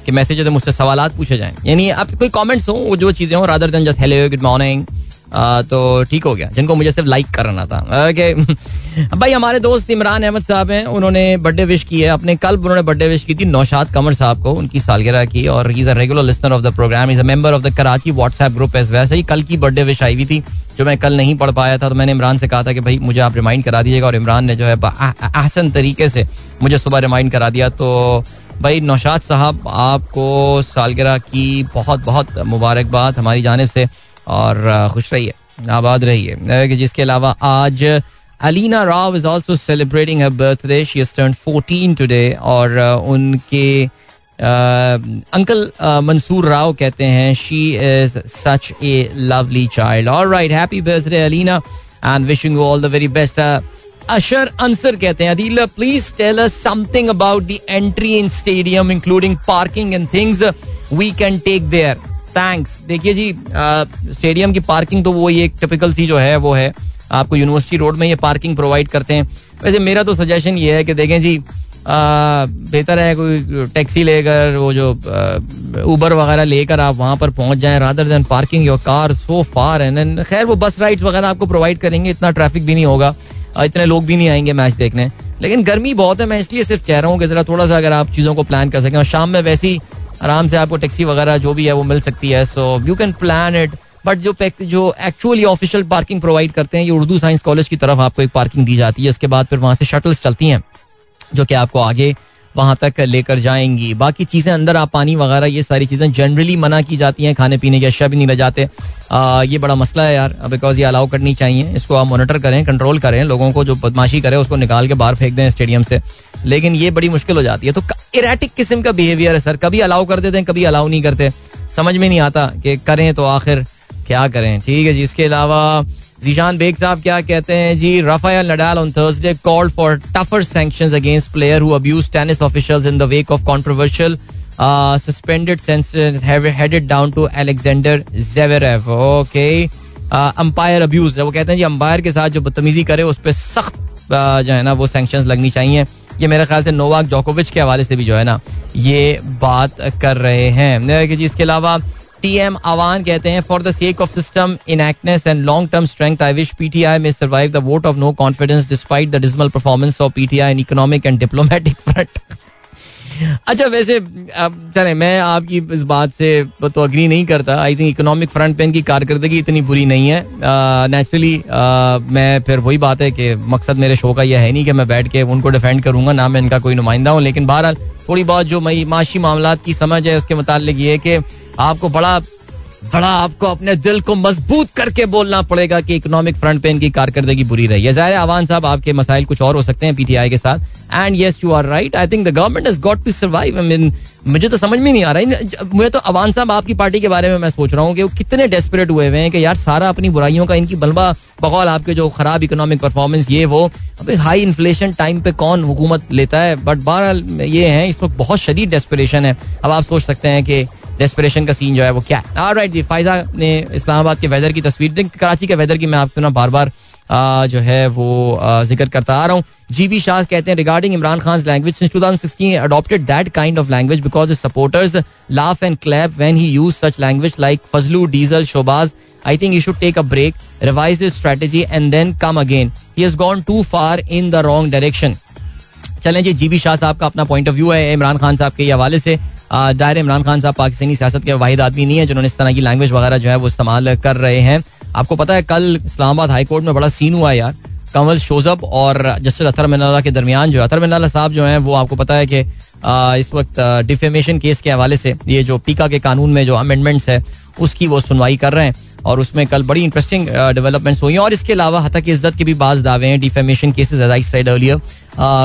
कि मैसेजेस मुझसे सवाल पूछे जाए। यानी आप कोई कॉमेंट्स हो जो चीज़ें हो rather than just hello good morning तो ठीक हो गया। जिनको मुझे सिर्फ़ लाइक करना था। ओके भाई, हमारे दोस्त इमरान अहमद साहब हैं। उन्होंने बर्थडे विश की है। अपने कल उन्होंने बर्थडे विश की थी नौशाद कमर साहब को, उनकी सालगिरह की। और is a regular listener of the programme is a member of the Karachi WhatsApp group as वैसे ही कल की बर्थडे विश आई हुई थी, जो मैं कल नहीं पढ़ पाया था। तो मैंने इमरान से कहा था कि भाई, मुझे आप रिमाइंड करा दीजिएगा। और इमरान ने जो है आसन तरीके से मुझे सुबह रिमाइंड करा दिया। तो भाई, नौशाद साहब, आपको सालगिरह की बहुत बहुत मुबारकबाद। हमारी जानब से और खुश रहिए, आबाद रही है जिसके अलावा आज Alina Rao is also celebrating her birthday she is turn fourteen today और उनके अंकल मंसूर राव कहते हैं she is such a lovely child और right happy birthday Alina and wishing you all the very best Ashar Ansar कहते हैं, Adeela please tell us something about the entry in stadium including parking and things we can take there thanks देखिए जी स्टेडियम की पार्किंग तो वो ये एक टिपिकल सी जो है, वो है आपको यूनिवर्सिटी रोड में ये पार्किंग प्रोवाइड करते हैं। वैसे मेरा तो सजेशन ये है कि देखें जी बेहतर है कोई टैक्सी लेकर, वो जो ऊबर वगैरह लेकर आप वहाँ पर पहुँच जाएँ rather than parking your car so far and खैर वो बस राइड्स वगैरह आपको प्रोवाइड करेंगे, इतना ट्रैफ़िक भी नहीं होगा इतने लोग भी नहीं आएँगे मैच देखने। लेकिन गर्मी बहुत है, मैं इसलिए सिर्फ़ कह रहा हूँ कि जरा थोड़ा सा अगर आप चीज़ों को प्लान कर सकें और शाम में वैसी आराम से आपको टैक्सी वगैरह जो भी है वो मिल सकती है so you can plan it but जो जो एक्चुअली ऑफिशियल पार्किंग प्रोवाइड करते हैं ये उर्दू साइंस कॉलेज की तरफ़ आपको एक पार्किंग दी जाती है। इसके बाद फिर वहाँ से शटल्स चलती हैं जो कि आपको आगे वहाँ तक लेकर जाएँगी। बाकी चीज़ें अंदर आप पानी वगैरह ये सारी चीज़ें जनरली मना की जाती हैं खाने पीने के अशा भी नहीं रह जाते। आ, ये बड़ा मसला है यार बिकॉज़ ये अलाउ करनी चाहिए। इसको आप मॉनिटर करें कंट्रोल करें लोगों को जो बदमाशी करें उसको निकाल के बाहर फेंक दें स्टेडियम से। लेकिन ये बड़ी मुश्किल हो जाती है। तो इरेटिक किस्म का बिहेवियर है, सर। कभी अलाउ कर देते हैं, कभी अलाउ नहीं करते। समझ में नहीं आता कि करें तो आखिर क्या करें। ठीक है जी, इसके अलावा जीशान बेग साहब क्या कहते हैं? जी Rafael Nadal on Thursday called for tougher sanctions against player who abuse tennis officials in the wake of controversial suspended headed down to Alexander Zverev okay umpire abuse वो कहते हैं जी अंपायर के साथ जो बदतमीजी करे, उस पर सख्त जो है ना, वो सैंक्शंस लगनी चाहिए। ये मेरे ख्याल से नोवाक जोकोविच के हवाले से भी जो है ना, ये बात कर रहे हैं। जी, इसके अलावा टी एम आवान कहते हैं for the sake of system intactness and long term strength I wish PTI may survive the vote of no confidence despite the dismal performance of PTI in economic and diplomatic front अच्छा वैसे चले, मैं आपकी इस बात से तो अग्री नहीं करता। आई थिंक इकोनॉमिक फ्रंट पे इनकी कारकर्दगी इतनी बुरी नहीं है। नेचुरली मैं फिर वही बात है कि मकसद मेरे शो का यह है नहीं कि मैं बैठ के उनको डिफेंड करूँगा, ना मैं इनका कोई नुमाइंदा हूँ। लेकिन बहरहाल, थोड़ी बहुत जो मई, माशी मामला की समझ है, उसके मुतालिक ये कि आपको बड़ा बड़ा आपको अपने दिल को मज़बूत करके बोलना पड़ेगा कि इकोनॉमिक फ्रंट पे इनकी कारकर्दगी बुरी रही है। ज़ाहिर आवान साहब, आपके मसाइल कुछ और हो सकते हैं पीटीआई के साथ। And yes you are right I think the government has got to survive I mean मुझे तो समझ में नहीं आ रहा है। मुझे तो अवान साहब, आपकी पार्टी के बारे में मैं सोच रहा हूँ कि वो कितने डेस्परेट हुए हुए हैं कि यार, सारा अपनी बुराइयों का, इनकी बलबा बकौल आपके जो खराब इकोनॉमिक परफॉर्मेंस ये वो। अभी हाई इन्फ्लेशन टाइम पे कौन हुकूमत लेता है? बट बहरहाल, ये है, इस वक्त बहुत शदीद डेस्परेशन है। अब आप सोच सकते हैं कि डेस्परेशन का सीन जो है वो क्या है? राइट जी फायजा ने इस्लामाबाद के वेदर की तस्वीर कराची के वेदर की मैं आपसे ना बार बार आ, जो है वो ज़िक्र करता आ रहा हूँ। जी बी शाह कहते हैं regarding Imran Khan language since 2016 adopted that kind of language because supporters laugh and clap when he use such language like Fazlu diesel शोबाज I think you should take a break revise his strategy and then come again he has gone too far in the wrong direction चलें जी जी बी शाह साहब का अपना पॉइंट ऑफ़ व्यू है इमरान खान साहब के हवाले से। दायर इमरान खान साहब पाकिस्तानी सियासत के वाहिद आदमी नहीं है, जिन्होंने इस तरह की लैंग्वेज वगैरह जो है वो इस्तेमाल कर रहे हैं। आपको पता है, कल इस्लामाबाद हाईकोर्ट में बड़ा सीन हुआ यार। कंवल शोजब और जस्टिस अतर मिनाला के दरमियान जो अतर मिनाला साहब जो है, वो आपको पता है कि इस वक्त डिफेमेशन केस के हवाले से ये जो पीका के कानून में जो अमेंडमेंट्स है, उसकी वो सुनवाई कर रहे हैं। और उसमें कल बड़ी इंटरेस्टिंग डेवलपमेंट्स हुई हैं। और इसके अलावा हतक इज़्ज़त के भी बाज दावे हैं। Defamation cases as I earlier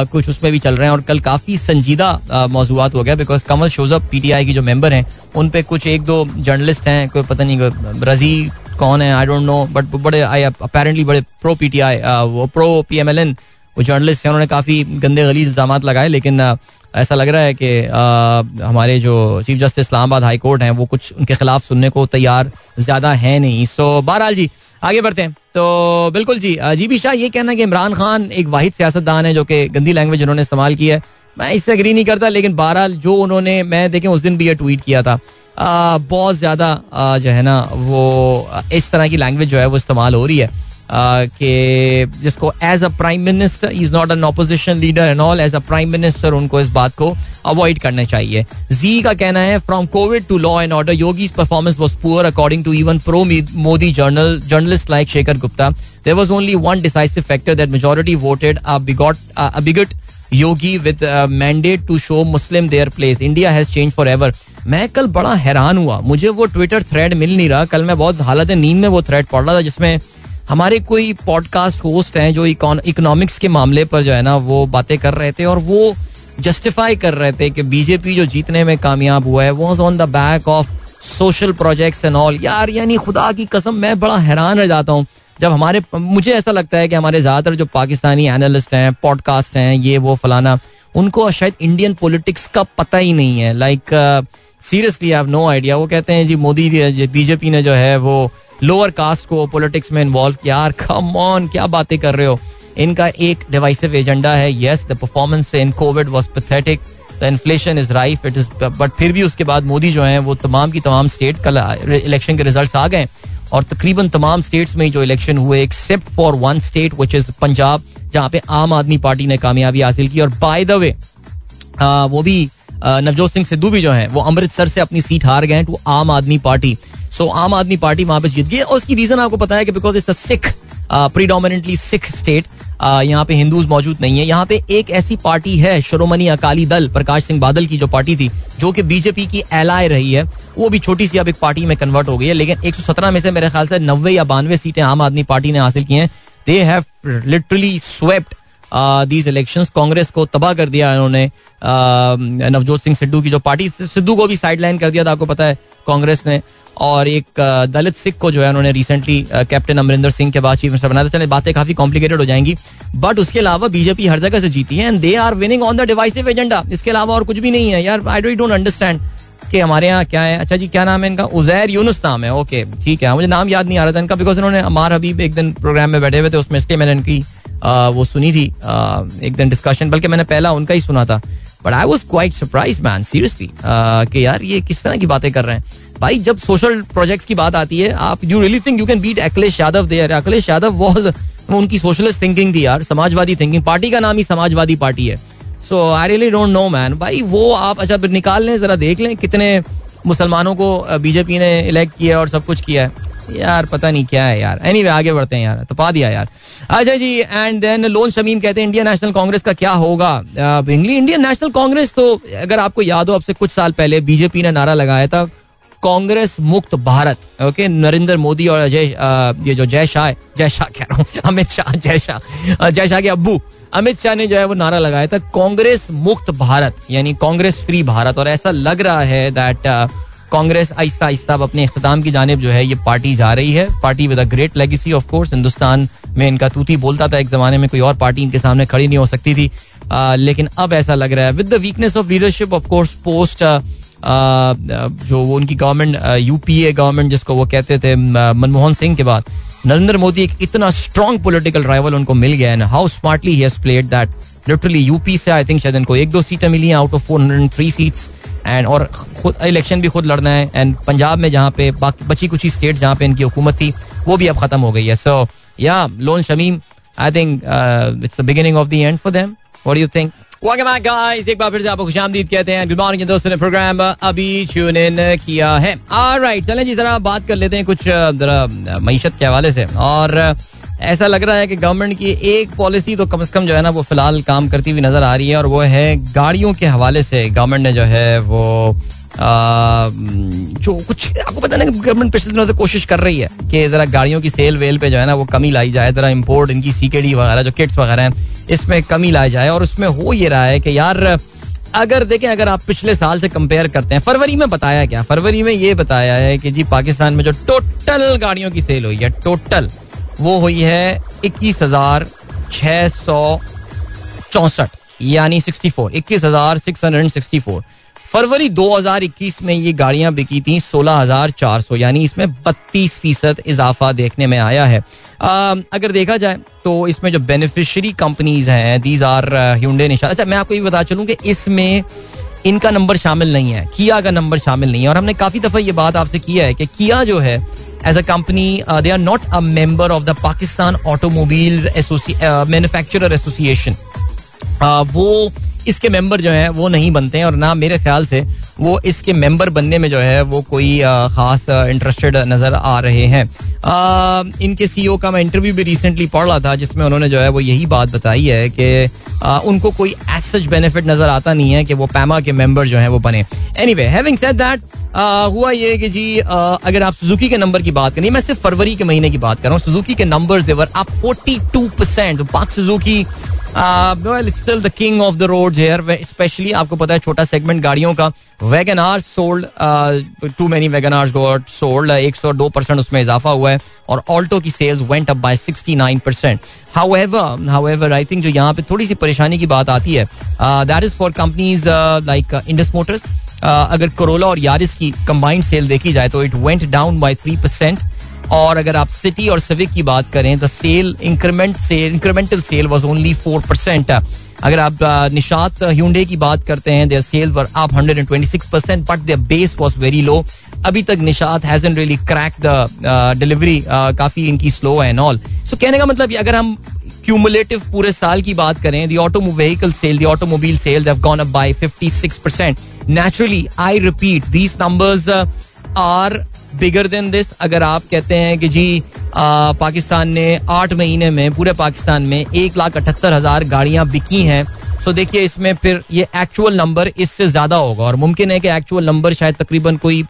कुछ उसमें भी चल रहे हैं। और कल काफ़ी संजीदा मौजूद हो गया बिकॉज़ कमल शोजब आई की जो मेंबर हैं, उन पर कुछ एक दो जर्नलिस्ट हैं, कोई पता नहीं रज़ी कौन है आई डोंट नो बट बड़े आई अपेरेंटली बड़े प्रो पी टी आई वो pro P M L N वो जर्नलिस्ट हैं। उन्होंने काफ़ी गंदे गली इल्ज़ाम लगाए, लेकिन ऐसा लग रहा है कि हमारे जो chief justice Islamabad high court हैं, वो कुछ उनके खिलाफ सुनने को तैयार ज़्यादा है नहीं। सो बहरहाल जी, आगे बढ़ते हैं। तो बिल्कुल जी जी भी शाह, ये कहना है कि इमरान खान एक वाहिद सियासतदान है जो कि गंदी लैंग्वेज उन्होंने इस्तेमाल की है। मैं इससे अग्री नहीं करता, लेकिन बहरहाल जो उन्होंने, मैं देखें, उस दिन भी ये ट्वीट किया था। बहुत ज़्यादा जो है ना, वो इस तरह की लैंग्वेज जो है वो इस्तेमाल हो रही है। कि जिसको as a prime minister is not an opposition leader and all as a prime minister उनको इस बात को अवॉइड करना चाहिए। जी का कहना है from COVID to law and order Yogi performance was poor according to even pro Modi journal journalist like Shekhar Gupta there was only one decisive factor that majority voted a Yogi with mandate to show Muslim their place India has change for ever मैं कल बड़ा हैरान हुआ। मुझे वो ट्विटर थ्रेड मिल नहीं रहा। कल मैं बहुत हालत नींद में वो थ्रेड पढ़ रहा था जिसमें हमारे कोई पॉडकास्ट होस्ट हैं जो इकोनॉमिक्स के मामले पर जो है ना, वो बातें कर रहे थे और वो जस्टिफाई कर रहे थे कि बीजेपी जो जीतने में कामयाब हुआ है was on the back of social projects and all यार, यानी खुदा की कसम, मैं बड़ा हैरान रह जाता हूँ। जब हमारे मुझे ऐसा लगता है कि हमारे ज़्यादातर जो पाकिस्तानी एनालिस्ट हैं पॉडकास्ट हैं, ये, वो, फलाना, उनको शायद इंडियन पॉलिटिक्स का पता ही नहीं है। Like seriously I have no idea वो कहते हैं, जी, मोदी बीजेपी ने जो है, वो लोअर कास्ट को पॉलिटिक्स में इन्वॉल्व किया। यार कम ऑन क्या बातें कर रहे हो? इनका एक डिवाइसिव एजेंडा है। Yes the performance in COVID was pathetic the inflation is rife it is but फिर भी उसके बाद मोदी जो है, वो तमाम की तमाम स्टेट कल इलेक्शन के रिज़ल्ट आ गए। और तकरीबन तमाम स्टेट्स में जो इलेक्शन हुए except for one state which is Punjab जहाँ पे आम आदमी पार्टी ने कामयाबी हासिल की। और बाय द वे वो भी नवजोत सिंह सिद्धू भी जो है, वो अमृतसर से अपनी सीट हार गए टू आम Aadmi Party so Aam Aadmi party वहाँ पे जीत गई और उसकी रीजन आपको पता है कि because it's a Sikh predominantly Sikh state यहाँ पे हिंदूज मौजूद नहीं है। यहाँ पे एक ऐसी पार्टी है श्रोमणी अकाली दल प्रकाश सिंह बादल की जो पार्टी थी, जो कि बीजेपी की एलाय रही है, वो भी छोटी सी अब एक पार्टी में कन्वर्ट हो गई है। लेकिन 117 में से मेरे ख्याल से नब्बे या बानवे सीटें आम आदमी पार्टी ने हासिल की हैं। They have literally swept these elections Congress को तबाह कर दिया इन्होंने। नवजोत सिंह सिद्धू की जो पार्टी सिद्धू को भी साइडलाइन कर दिया था, आपको पता है, कांग्रेस ने। और एक दलित सिख को जो है उन्होंने रिसेंटली कैप्टन अमरिंदर सिंह के बाद चीफ मिनिस्टर बनाया था। चले बातें काफ़ी कॉम्प्लिकेटेड हो जाएँगी। बट उसके अलावा बीजेपी हर जगह से जीती है and they are winning on the divisive agenda इसके अलावा और कुछ भी नहीं है। यार आई डोंट अंडरस्टैंड कि हमारे यहाँ क्या है। अच्छा जी, क्या नाम है इनका? उजैर यूनुस नाम है। ओके ठीक है। मुझे नाम याद नहीं आ रहा था इनका बिकॉज़ इन्होंने अमार हबीब एक दिन प्रोग्राम में बैठे हुए थे, उसमें इसलिए मैंने इनकी वो सुनी थी एक दिन डिस्कशन बल्कि मैंने पहला उनका ही सुना था। But I was quite surprise man seriously कि यार ये किस तरह की बातें कर रहे हैं। भाई, जब सोशल प्रोजेक्ट्स की बात आती है, आप you really think you can beat Akhilesh Yadav there Akhilesh Yadav was उनकी सोशलिस्ट थिंकिंग थी यार, समाजवादी थिंकिंग पार्टी का नाम ही समाजवादी पार्टी है। So I really don't know man भाई, वो आप अच्छा निकाल लें, जरा देख लें कितने मुसलमानों को बीजेपी ने इलेक्ट किया और सब कुछ किया है। यार पता नहीं क्या है यार। एनी anyway, आगे बढ़ते हैं यार। तो पा दिया यार। अच्छा जी एंड देन लोन शमीम कहते हैं इंडियन नेशनल कांग्रेस का क्या होगा? इंडियन नेशनल कांग्रेस तो अगर आपको याद हो अब कुछ साल पहले बीजेपी ने नारा लगाया था कांग्रेस मुक्त भारत। ओके नरेंद्र मोदी और अजय ये जो जय शाह जय शाह कह रहा हूँ अमित शाह जय शाह जय शाह के अब्बू अमित शाह ने जो है वो नारा लगाया था कांग्रेस मुक्त भारत यानी कांग्रेस फ्री भारत। और ऐसा लग रहा है दैट कांग्रेस आहिस्ता आहिस्ता अपने अख्ताम की जानब जो है ये पार्टी जा रही है। Party with a great legacy of course Hindustan में इनका तूती बोलता था एक जमाने में कोई और पार्टी इनके सामने खड़ी नहीं हो सकती थी। आ, लेकिन अब ऐसा लग रहा है। With the weakness of leadership of course post जो वो उनकी गवर्नमेंट यूपीए गवर्नमेंट जिसको वो कहते थे मनमोहन सिंह के बाद नरेंद्र मोदी एक इतना स्ट्रॉन्ग पोलिटिकल राइवल उनको मिल गया and how smartly he has played that literally UP से आई थिंक शायद इनको एक दो सीटें मिली हैं out of four hundred three seats and और खुद इलेक्शन भी खुद लड़ना है। एंड पंजाब में जहाँ पे बची कुछ ही स्टेट जहाँ पे इनकी हुकूमत थी, वो भी अब खत्म हो गई है। सो या Lone Shamim I think it's the beginning of the end for them what you think welcome back guys एक बार फिर से आपको खुशामदीद कहते हैं। गुड मॉर्निंग दोस्तों ने प्रोग्राम अभी ट्यून इन किया है। ऑलराइट चलें जी, जरा बात कर लेते हैं कुछ, जरा मीशत के हवाले से। और ऐसा लग रहा है कि गवर्नमेंट की एक पॉलिसी तो कम से कम जो है ना वो फ़िलहाल काम करती हुई नज़र आ रही है और वो है गाड़ियों के हवाले से। गवर्नमेंट ने जो है वो जो कुछ आपको पता ना गवर्नमेंट पिछले दिनों से कोशिश कर रही है कि जरा गाड़ियों की सेल वेल पे जो है ना वो कमी लाई जाए, जरा इम्पोर्ट इनकी सीकेडी वगैरह, जो किट्स वगैरह हैं, इसमें कमी लाई जाए। और उसमें हो ये रहा है कि यार, अगर देखें, अगर आप पिछले साल से कंपेयर करते हैं, फरवरी में बताया क्या? फरवरी में ये बताया है कि जी, पाकिस्तान में जो टोटल गाड़ियों की सेल हुई है टोटल वो हुई है इक्कीस हज़ार छह सौ चौसठ यानी सिक्सटी फोर इक्कीस हज़ार सिक्स हंड्रेड सिक्सटी फोर फरवरी 2021 में ये गाड़ियाँ बिकी थी 16,400 यानी इसमें 32 फ़ीसद इजाफा देखने में आया है। आ, अगर देखा जाए तो इसमें जो बेनिफिशियरी कंपनीज़ हैं दीज आर ह्यूंडे निशान अच्छा मैं आपको ये बता चलूँ कि इसमें इनका नंबर शामिल नहीं है किया का नंबर शामिल नहीं है। और हमने काफ़ी दफ़ा ये बात आपसे किया है कि किया जो है as a company they are not a member of the Pakistan automobile manufacturer association वो इसके मेंबर जो है, वो नहीं बनते हैं और ना मेरे ख्याल से वो इसके मेंबर बनने में जो है, वो कोई खास इंटरेस्टेड नज़र आ रहे हैं। इनके सीईओ का मैं इंटरव्यू भी रिसेंटली पढ़ रहा था, जिसमें उन्होंने जो है, वो यही बात बताई है कि उनको कोई एज बेनिफिट नज़र आता नहीं है कि वो पैमा के मेंबर जो है, वो बने। Anyway having said that हुआ ये कि जी अगर आप सुजुकी के नंबर की बात करें, मैं सिर्फ़ फरवरी के महीने की बात कर रहा हूँ सुजुकी के नंबर्स देवर आप 42 percent Pak Suzuki still the king of the road here especially आपको पता है छोटा सेगमेंट गाड़ियों का wagon R sold too many wagon R got sold एक सौ दो परसेंट उसमें इजाफा हुआ है, और ऑल्टो की sales went up by sixty nine percent however I think जो यहाँ पे थोड़ी सी परेशानी की बात आती है that is for companies like Indus motors अगर करोला और यारिस की कंबाइंड सेल देखी जाए तो it went down by three percent और अगर आप सिटी और सिविक की बात करें the sale increment sale incremental sale was only four percent अगर आप निशात ह्यूंडे की बात करते हैं their sale were up 126 percent but their base was very low अभी तक Nishat hasn't really crack the delivery काफ़ी इनकी स्लो है एंड ऑल सो कहने का मतलब अगर हम क्यूमुलेटिव पूरे साल की बात करें the auto vehicle sale the automobile sale they've gone up by 56% naturally I repeat these numbers are bigger than this अगर आप कहते हैं कि जी आ, पाकिस्तान ने आठ महीने में पूरे पाकिस्तान में एक लाख अठहत्तर हज़ार गाड़ियाँ बिकी हैं। सो देखिए इसमें फिर ये एक्चुअल नंबर इससे ज़्यादा होगा और मुमकिन है कि एक्चुअल नंबर शायद तकरीबन कोई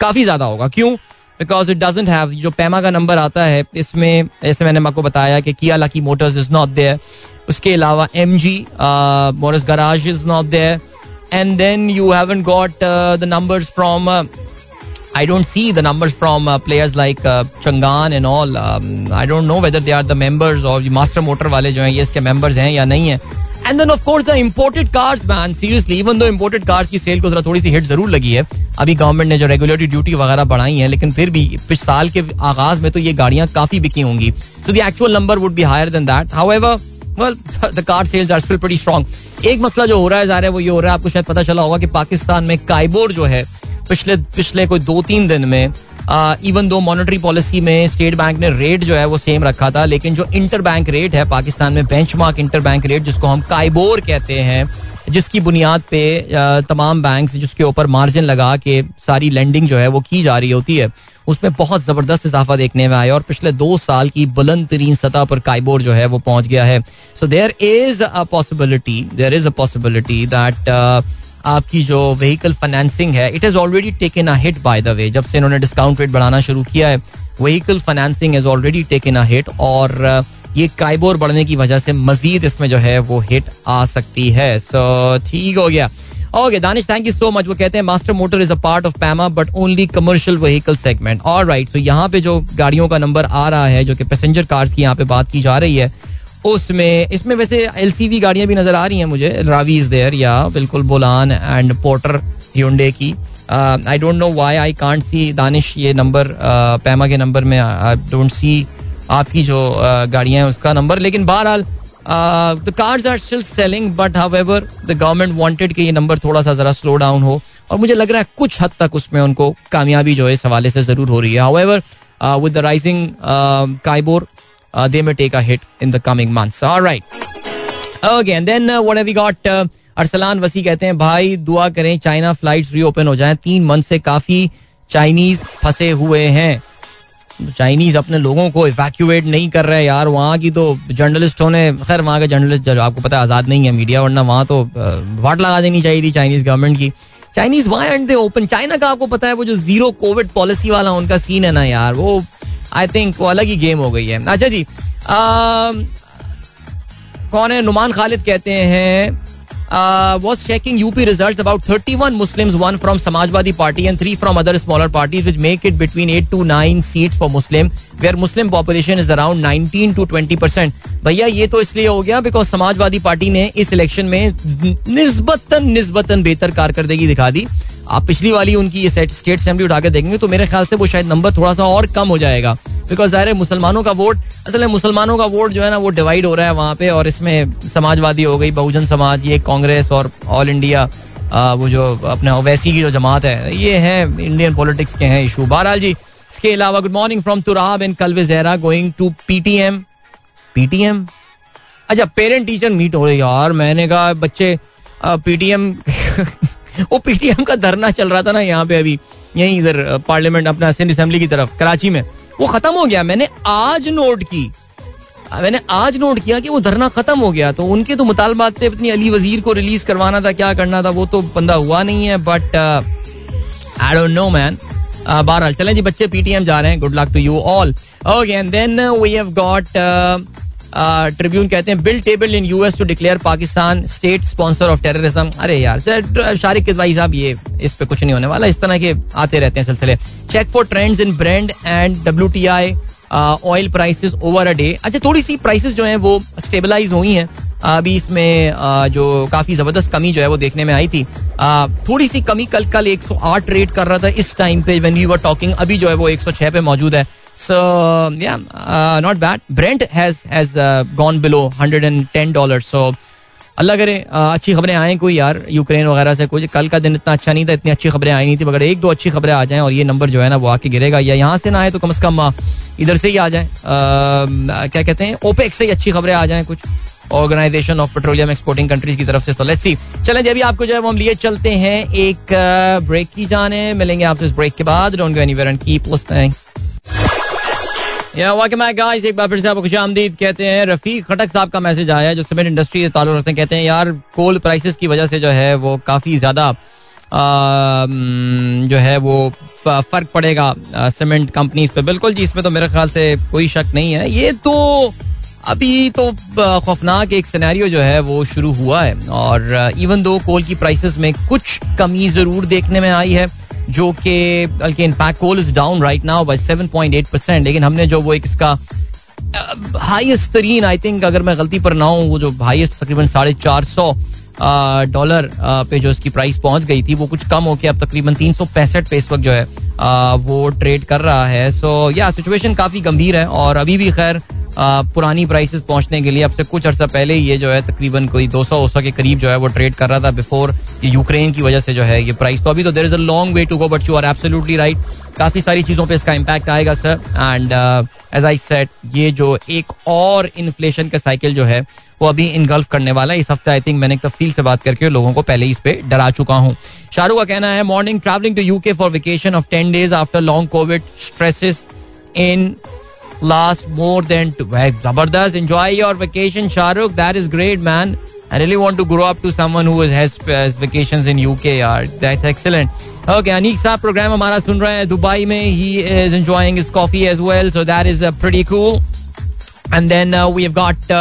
काफ़ी ज़्यादा होगा। क्यों? बिकॉज़ इट डजेंट हैव जो पैमा का नंबर आता है इसमें जैसे मैंने आपको बताया कि किया Lucky motors is not there उसके अलावा M G Morris garage is not there and then you haven't got the numbers from I don't see the numbers from uh, players like uh, Changan and all. Um, I don't know whether they are the members or master motor वाले जो हैं ये इसके members हैं या नहीं है and then of the imported cars man seriously even though imported cars की सेल को जरा थोड़ी सी हिट ज़रूर लगी है अभी गवर्नमेंट ने जो रेगुलेटरी ड्यूटी वगैरह बढ़ाई है लेकिन फिर भी पिछ साल के आगाज़ में तो ये गाड़ियाँ काफ़ी बिकी होंगी। So the actual number would be higher than that however well the car sales are still pretty एक मसला जो हो रहा है है वो ये हो रहा है आपको शायद पता चला होगा कि पाकिस्तान में काइबोर जो है पिछले पिछले कोई दो तीन दिन में इवन दो मॉनेटरी पॉलिसी में स्टेट बैंक ने रेट जो है वो सेम रखा था, लेकिन जो इंटर बैंक रेट है, पाकिस्तान में बेंचमार्क इंटर बैंक रेट जिसको हम काइबोर कहते हैं, जिसकी बुनियाद पे तमाम बैंक जिसके ऊपर मार्जिन लगा के सारी लेंडिंग जो है वो की जा रही होती है, उसमें बहुत ज़बरदस्त इजाफा देखने में आया और पिछले दो साल की बुलंद तरीन सतह पर काइबोर जो है वो पहुँच गया है। So there is a possibility there is a possibility that आपकी जो व्हीकल फाइनेंसिंग है it is already taken a hit by the way जब से इन्होंने डिस्काउंट रेट बढ़ाना शुरू किया है vehicle financing is already taken a hit और ये काइबोर बढ़ने की वजह से मजीद इसमें जो है वो हिट आ सकती है। सो ठीक हो गया। Okay Danish thank you so much वो कहते हैं master motor is a part of PAMA but only commercial vehicle segment और राइट सो यहाँ पे जो गाड़ियों का नंबर आ रहा है, जो कि पैसेंजर कार्स की यहाँ पे बात की जा रही है उसमें इसमें वैसे एलसीवी गाड़ियाँ भी नज़र आ रही हैं मुझे रावी इज़ देयर या बिल्कुल बोलान एंड पोर्टर ह्यूंडे की। I don't know why I can't see Danish ये नंबर पैमा के नंबर में आई डोंट सी आपकी जो uh, गाड़ियाँ हैं उसका नंबर लेकिन बहरहाल the cars are still selling but however the government wanted कि ये नंबर थोड़ा सा जरा स्लो डाउन हो। और मुझे लग रहा है कुछ हद तक उसमें उनको कामयाबी जो है इस हवाले से ज़रूर हो रही है। However with the rising KIBOR they may take a hit in the coming months alright okay and then what have we got Arsalan Wasi कहते हैं, भाई, दुआ करें चाइना फ्लाइट्स रीओपन हो जाएँ. तीन मंथ से काफ़ी चाइनीज़ फंसे हुए हैं। चाइनीज़ अपने लोगों को इवैक्यूएट नहीं कर रहे यार। वहाँ की तो जर्नलिस्टों ने, खैर, वहाँ के जर्नलिस्ट जो आपको पता है, आज़ाद नहीं है मीडिया वरना वहाँ तो वाट लगा देनी चाहिए थी चाइनीज़ गवर्नमेंट की। Chinese why and they open China का आपको पता है, वो जो ज़ीरो कोविड पॉलिसी वाला उनका सीन है ना यार, वो आई थिंक वो अलग ही गेम हो गई है। अच्छा जी कौन है? नुमान खालिद कहते हैं was checking UP result about thirty one Muslim one from Samajwadi party and three from other smaller parties which make it between eight to nine seat for Muslim where Muslim population is around nineteen to twenty percent भैया, ये तो इसलिए हो गया बिकॉज़ समाजवादी पार्टी ने इस इलेक्शन में निस्बतन निस्बतन बेहतर कारकरदगी दिखा दी। आप पिछली वाली उनकी ये स्टेट असेंबली उठा के देखेंगे तो मेरे ख्याल से वो शायद नंबर थोड़ा सा और कम हो जाएगा। बिकॉज़ ज़ाहिर है मुसलमानों का वोट असल में मुसलमानों का वोट जो है ना वो डिवाइड हो रहा है वहाँ पे और इसमें समाजवादी हो गई बहुजन समाज ये कांग्रेस और ऑल इंडिया आ, वो जो अपने ओवैसी की जो जमात है ये है इंडियन पॉलिटिक्स के हैं इशू बहरहाल जी इसके अलावा good morning from Turab in Kalve Zahra going to PTM PTM अच्छा पेरेंट टीचर मीट हो रही यार मैंने कहा बच्चे पीटीएम वो पीटीएम का धरना चल रहा था ना यहाँ पे अभी। यही इधर पार्लियामेंट अपना सिंध असेंबली की तरफ़, कराची में। वो खत्म हो गया। मैंने आज नोट की। मैंने आज नोट किया कि वो धरना खत्म हो गया। तो उनके तो मुतालबात थे अपनी अली वज़ीर को रिलीज़ करवाना था, क्या करना था, वो तो बंदा हुआ नहीं है। But I don't know man बहरहाल, चलें जी, बच्चे पीटीएम जा रहे हैं। Good luck to you all okay and then we have got Tribune कहते हैं bill table in US to declare Pakistan state sponsor of terrorism अरे यार शारिक किदवाई साहब, ये इस पे कुछ नहीं होने वाला, इस तरह के आते रहते हैं सिलसिले। Check for trends in Brent and W T I oil prices over a day अच्छा थोड़ी सी प्राइसेस जो हैं, वो स्टेबलाइज हुई हैं। अभी इसमें जो काफ़ी ज़बरदस्त कमी जो है, वो देखने में आई थी। थोड़ी सी कमी कल कल 108 रेट कर रहा था, इस टाइम पे व्हेन वी वर टॉकिंग अभी जो है वो 106 पे मौजूद है। So yeah, uh, not bad. Brent has has uh, gone below 110 dollars. So अल्लाह करे अच्छी खबरें आए कोई यार यूक्रेन वगैरह से कुछ। कल का दिन इतना अच्छा नहीं था इतनी अच्छी खबरें आई नहीं थी मगर एक दो अच्छी खबरें आ जाएँ और ये नंबर जो है ना वो आके गिरेगा। या यहाँ से ना आए तो कम से कम इधर से ही आ जाए। क्या कहते हैं ओपेक से ही अच्छी खबरें आ जाएँ कुछ। Organization of petroleum exporting countries की तरफ़ से। तो लेट्स सी चलें अभी आपको जो है वो हम लिए चलते हैं एक ब्रेक की जाने मिलेंगे आपसे इस ब्रेक के बाद। Don't go anywhere and keep listening एक बार फिर से आपको खुश आमदीद कहते हैं। रफीक खटक साहब का मैसेज आया है, जो सीमेंट इंडस्ट्री से ताल्लुक रखते हैं। कहते हैं, यार कोल प्राइसेस की वजह से जो है, वो काफ़ी ज़्यादा जो है, वो फ़र्क पड़ेगा सीमेंट कंपनीज़ पे। बिल्कुल जी, इसमें तो मेरे ख्याल से कोई शक नहीं है। ये तो अभी तो खौफनाक एक सिनेरियो जो है, वो शुरू हुआ है। और इवन दो कोल की प्राइसेस में कुछ कमी ज़रूर देखने में आई है जो कि बल्कि in fact coal is down right now by 7.8 percent लेकिन हमने जो वो एक इसका हाईएस्ट तरीन आई थिंक अगर मैं गलती पर ना हूँ वो जो हाईएस्ट तकरीबन साढ़े चार सौ डॉलर पे जो इसकी प्राइस पहुँच गई थी वो कुछ कम होकर अब तकरीबन तीन सौ पैंसठ पे इस वक्त जो है आ, वो ट्रेड कर रहा है। सो या सिचुएशन काफ़ी गंभीर है और अभी भी खैर पुरानी प्राइसेस पहुँचने के लिए अब से कुछ अर्सा पहले ये जो है तकरीबन कोई 200 सौ के करीब जो है वो ट्रेड कर रहा था बिफोर ये यूक्रेन की वजह से जो है ये प्राइस तो अभी तो there is a long way to go but you are absolutely right काफ़ी सारी चीज़ों पे इसका इम्पैक्ट आएगा sir and as I said ये जो एक और इन्फ्लेशन का साइकिल जो है वो अभी इनगल्फ करने वाला है। इस हफ़्ते आई थिंक मैंने तफसील से बात करके लोगों को पहले ही इस पे डरा चुका हूँ। शाहरुख का कहना है morning travelling to UK for vacation of ten days after long COVID stresses in last more than two. Zabardast, enjoy your vacation, Shahrukh. That is great, man. I really want to grow up to someone who has, has vacations in UK. Yaar. That's excellent. Okay, Anik साहब प्रोग्राम हमारा सुन रहे हैं दुबई में ही is enjoying his coffee as well so that is pretty cool and then we have got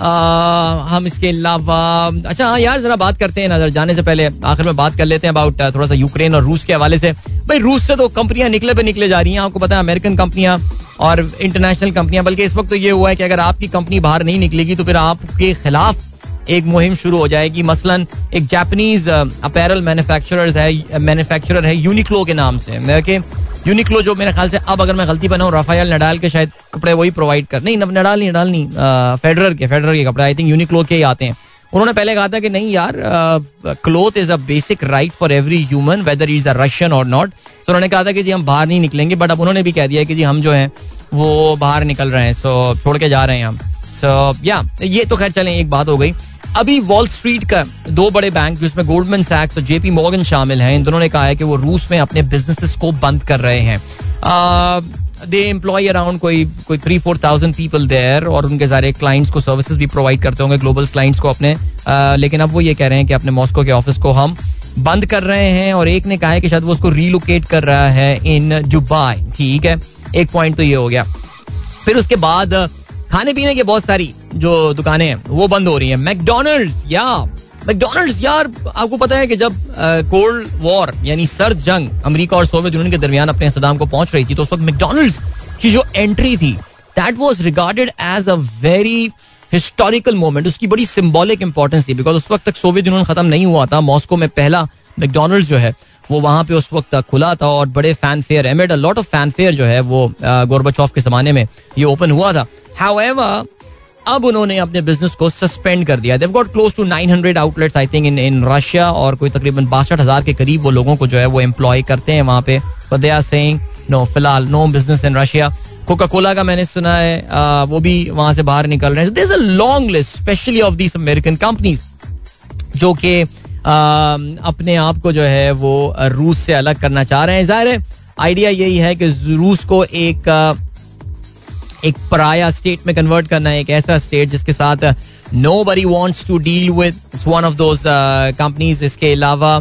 हम इसके अलावा अच्छा हाँ यार, जरा बात करते हैं नज़र, जाने से पहले आखिर में बात कर लेते हैं अबाउट थोड़ा सा यूक्रेन और रूस के हवाले से। भाई, रूस से तो कंपनियाँ निकले पे निकले जा रही हैं, आपको पता है, अमेरिकन कंपनियाँ और इंटरनेशनल कंपनियाँ, बल्कि इस वक्त तो ये हुआ है कि अगर आपकी कंपनी बाहर नहीं निकलेगी तो फिर आपके खिलाफ एक मुहिम शुरू हो जाएगी। मसलन, एक जापानीज अपैरल मैन्युफैक्चरर्स है मैन्युफैक्चरर है यूनिक्लो के नाम से। यूनिक्लो जो मेरे ख्याल से अब अगर मैं गलती बनाऊँ रफायल नडाल के शायद कपड़े वही प्रोवाइड कर नहीं नडाल नहीं नडाल नहीं फेडरर के फेडरर के कपड़े आई थिंक यूनिक्लो के ही आते हैं। उन्होंने पहले कहा था कि नहीं यार cloth is a basic right for every human whether is a Russian और नॉट सो उन्होंने कहा था कि जी हम बाहर नहीं निकलेंगे बट अब उन्होंने भी कह दिया कि जी हम जो है, वो बाहर निकल रहे हैं सो छोड़ के जा रहे हैं हम। सो या ये तो खैर चलें, एक बात हो गई। अभी वॉल स्ट्रीट का दो बड़े बैंक जिसमें गोल्डमैन सैक्स और जेपी मॉर्गन शामिल हैं इन दोनों ने कहा है कि वो रूस में अपने बिजनेसेस को बंद कर रहे हैं। दे एम्प्लॉय अराउंड कोई कोई three four thousand people there और उनके सारे क्लाइंट्स को सर्विसेज़ भी प्रोवाइड करते होंगे ग्लोबल क्लाइंट्स को अपने uh, लेकिन अब वो ये कह रहे हैं कि अपने मॉस्को के ऑफ़िस को हम बंद कर रहे हैं और एक ने कहा है कि शायद वो उसको रीलोकेट कर रहा है इन दुबई ठीक है एक पॉइंट तो ये हो गया। फिर उसके बाद खाने पीने की बहुत सारी जो दुकानें हैं, वो बंद हो रही हैं। मैकडोनल्ड्स या मैकडोनल्ड्स यार, आपको पता है कि जब कोल्ड वॉर यानी सर्द जंग अमेरिका और सोवियत यूनियन के दरमियान अपने इख्ताम को पहुँच रही थी तो उस वक्त मैकडोनल्ड्स की जो एंट्री थी that was regarded as a very historical moment उसकी बड़ी सिम्बॉलिक इंपॉर्टेंस थी बिकॉज़ उस वक्त तक सोवियत यूनियन खत्म नहीं हुआ था। मॉस्को में पहला मैकडोनल्ड जो है, वो वहाँ पे उस वक्त खुला था और बड़े fanfare amid lot of fanfare जो है, वो गोरबचौफ के जमाने में ये ओपन हुआ था। हाउएवर अब उन्होंने अपने बिज़नेस को सस्पेंड कर दिया। They've got close to 900 outlets I think in in Russia और कोई तकरीबन बासठ हज़ार के करीब वो लोगों को जो है वो एम्प्लॉय करते हैं वहाँ पे। बट सेइंग नो फ़िलहाल no business in Russia Coca Cola का मैंने सुना है आ, वो भी वहाँ से बाहर निकल रहे हैं। A long list specially of these American companies जो कि अपने आप को जो है वो रूस से अलग करना चाह रहे हैं। ज़ाहिर है आइडिया यही है कि रूस को एक एक पराया स्टेट में कन्वर्ट करना है, एक ऐसा स्टेट जिसके साथ nobody wants to deal with one of those companies इसके अलावा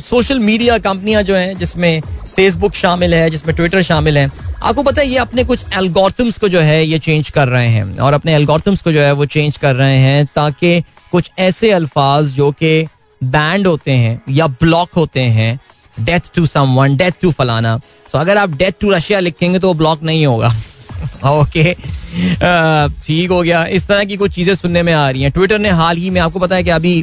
सोशल मीडिया कंपनियाँ जो हैं, जिसमें फेसबुक शामिल है, जिसमें ट्विटर शामिल है, आपको पता है ये अपने कुछ एल्गोरिथम्स को जो है, ये चेंज कर रहे हैं। और अपने एल्गोरिथम्स को जो है, वो चेंज कर रहे हैं ताकि कुछ ऐसे अल्फाज जो कि बैंड होते हैं या ब्लॉक होते हैं death to someone death to फलाना। सो अगर आप डेथ टू रशिया लिखेंगे तो वो ब्लॉक नहीं होगा। ओके ठीक हो गया। इस तरह की कुछ चीज़ें सुनने में आ रही हैं। ट्विटर ने हाल ही में, आपको पता है कि अभी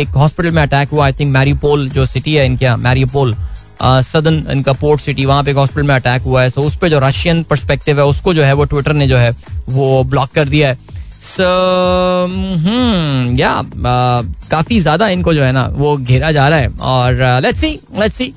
एक हॉस्पिटल में अटैक हुआ आई थिंक मैरीपोल जो सिटी है इनका मैरीपोल सदन इनका पोर्ट सिटी वहाँ पे एक हॉस्पिटल में अटैक हुआ है। सो उस पर जो रशियन परस्पेक्टिव है, उसको जो है वो ट्विटर ने जो है वो ब्लॉक कर दिया है। सो या काफ़ी ज़्यादा इनको जो है ना, वो घेरा जा रहा है। और लेट्स सी लेट्स सी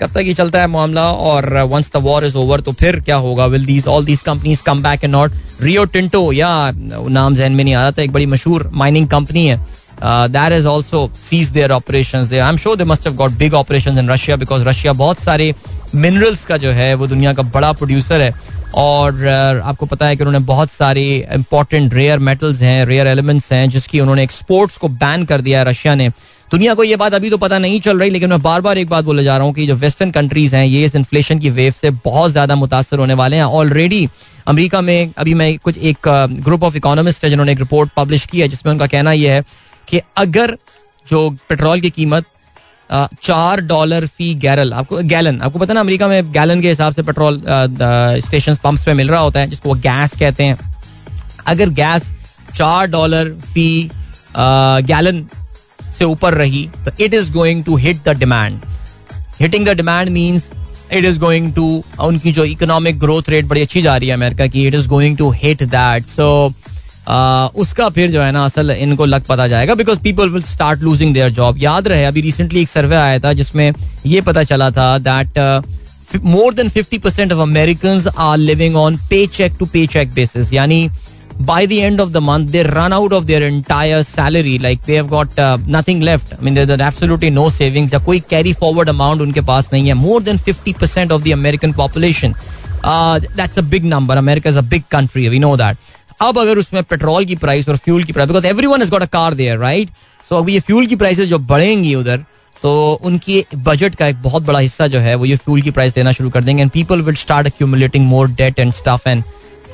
कब तक ये चलता है मामला। और once the war is over तो फिर क्या होगा? Will these all these companies come back and not Rio Tinto या, नाम जहन में नहीं आ रहा था, एक बड़ी मशहूर माइनिंग कंपनी है। That is also cease their operation I am sure they must have got big operation in Russia because Russia बहुत सारे मिनरल्स का जो है, वो दुनिया का बड़ा प्रोड्यूसर है। और आपको पता है कि उन्होंने बहुत सारी इंपॉर्टेंट रेयर मेटल्स हैं रेयर एलिमेंट्स हैं, जिसकी उन्होंने एक्सपोर्ट्स को बैन कर दिया है रशिया ने। दुनिया को ये बात अभी तो पता नहीं चल रही, लेकिन मैं बार बार एक बात बोले जा रहा हूँ कि जो वेस्टर्न कंट्रीज़ हैं, ये इस इन्फ्लेशन की वेव से बहुत ज़्यादा मुतासर होने वाले हैं। ऑलरेडी अमेरिका में अभी मैं कुछ एक ग्रुप ऑफ़ इकोनॉमिस्ट है, जिन्होंने एक रिपोर्ट पब्लिश की है, जिसमें उनका कहना यह है कि अगर जो पेट्रोल की कीमत चार डॉलर फ़ी गैरल। आपको, गैलन। आपको पता ना, अमेरिका में गैलन के हिसाब से पेट्रोल स्टेशन पंप्स पे मिल रहा होता है, जिसको गैस कहते हैं। अगर गैस चार डॉलर फ़ी गैलन से ऊपर रही तो it is going to hit the demand hitting the demand means it is going to उनकी जो इकोनॉमिक ग्रोथ रेट बड़ी अच्छी जा रही है अमेरिका की it is going to hit that so उसका फिर जो है ना असल इनको लग पता जाएगा because people will start losing their job याद रहे, अभी रिसेंटली एक सर्वे आया था जिसमें ये पता चला था that more than fifty percent of American are living on paycheck to paycheck basis यानी by the end of the month they run out of their entire salary like they have got nothing left mean there absolutely no savings कोई कैरी फॉरवर्ड अमाउंट उनके पास नहीं है. More than fifty percent of the American population that's a number America is a country we know that अब अगर उसमें पेट्रोल की प्राइस और फ्यूल की price because everyone is got a car there right so अब ये फ्यूल की प्राइसेस जो बढ़ेंगी उधर तो उनकी बजट का एक बहुत बड़ा हिस्सा जो है वो ये फ्यूल की प्राइस देना शुरू कर देंगे and people will start accumulating more debt and stuff and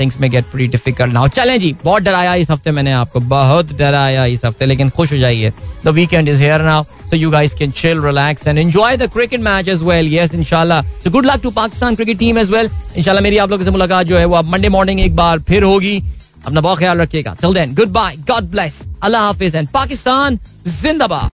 things may get pretty difficult now चलें जी बहुत डराया इस हफ़्ते मैंने आपको बहुत डराया इस हफ़्ते लेकिन खुश हो जाइए the weekend is here now so you guys can chill, relax, and enjoy the cricket match as well. Yes, inshallah. So good luck to Pakistan cricket team as well. Inshallah मेरी आप लोगों से मुलाकात जो है वो अब मंडे मॉर्निंग एक बार फिर होगी अपना बहुत ख्याल रखिएगा Till then, goodbye, God bless, Allah Hafiz, and Pakistan जिंदाबाद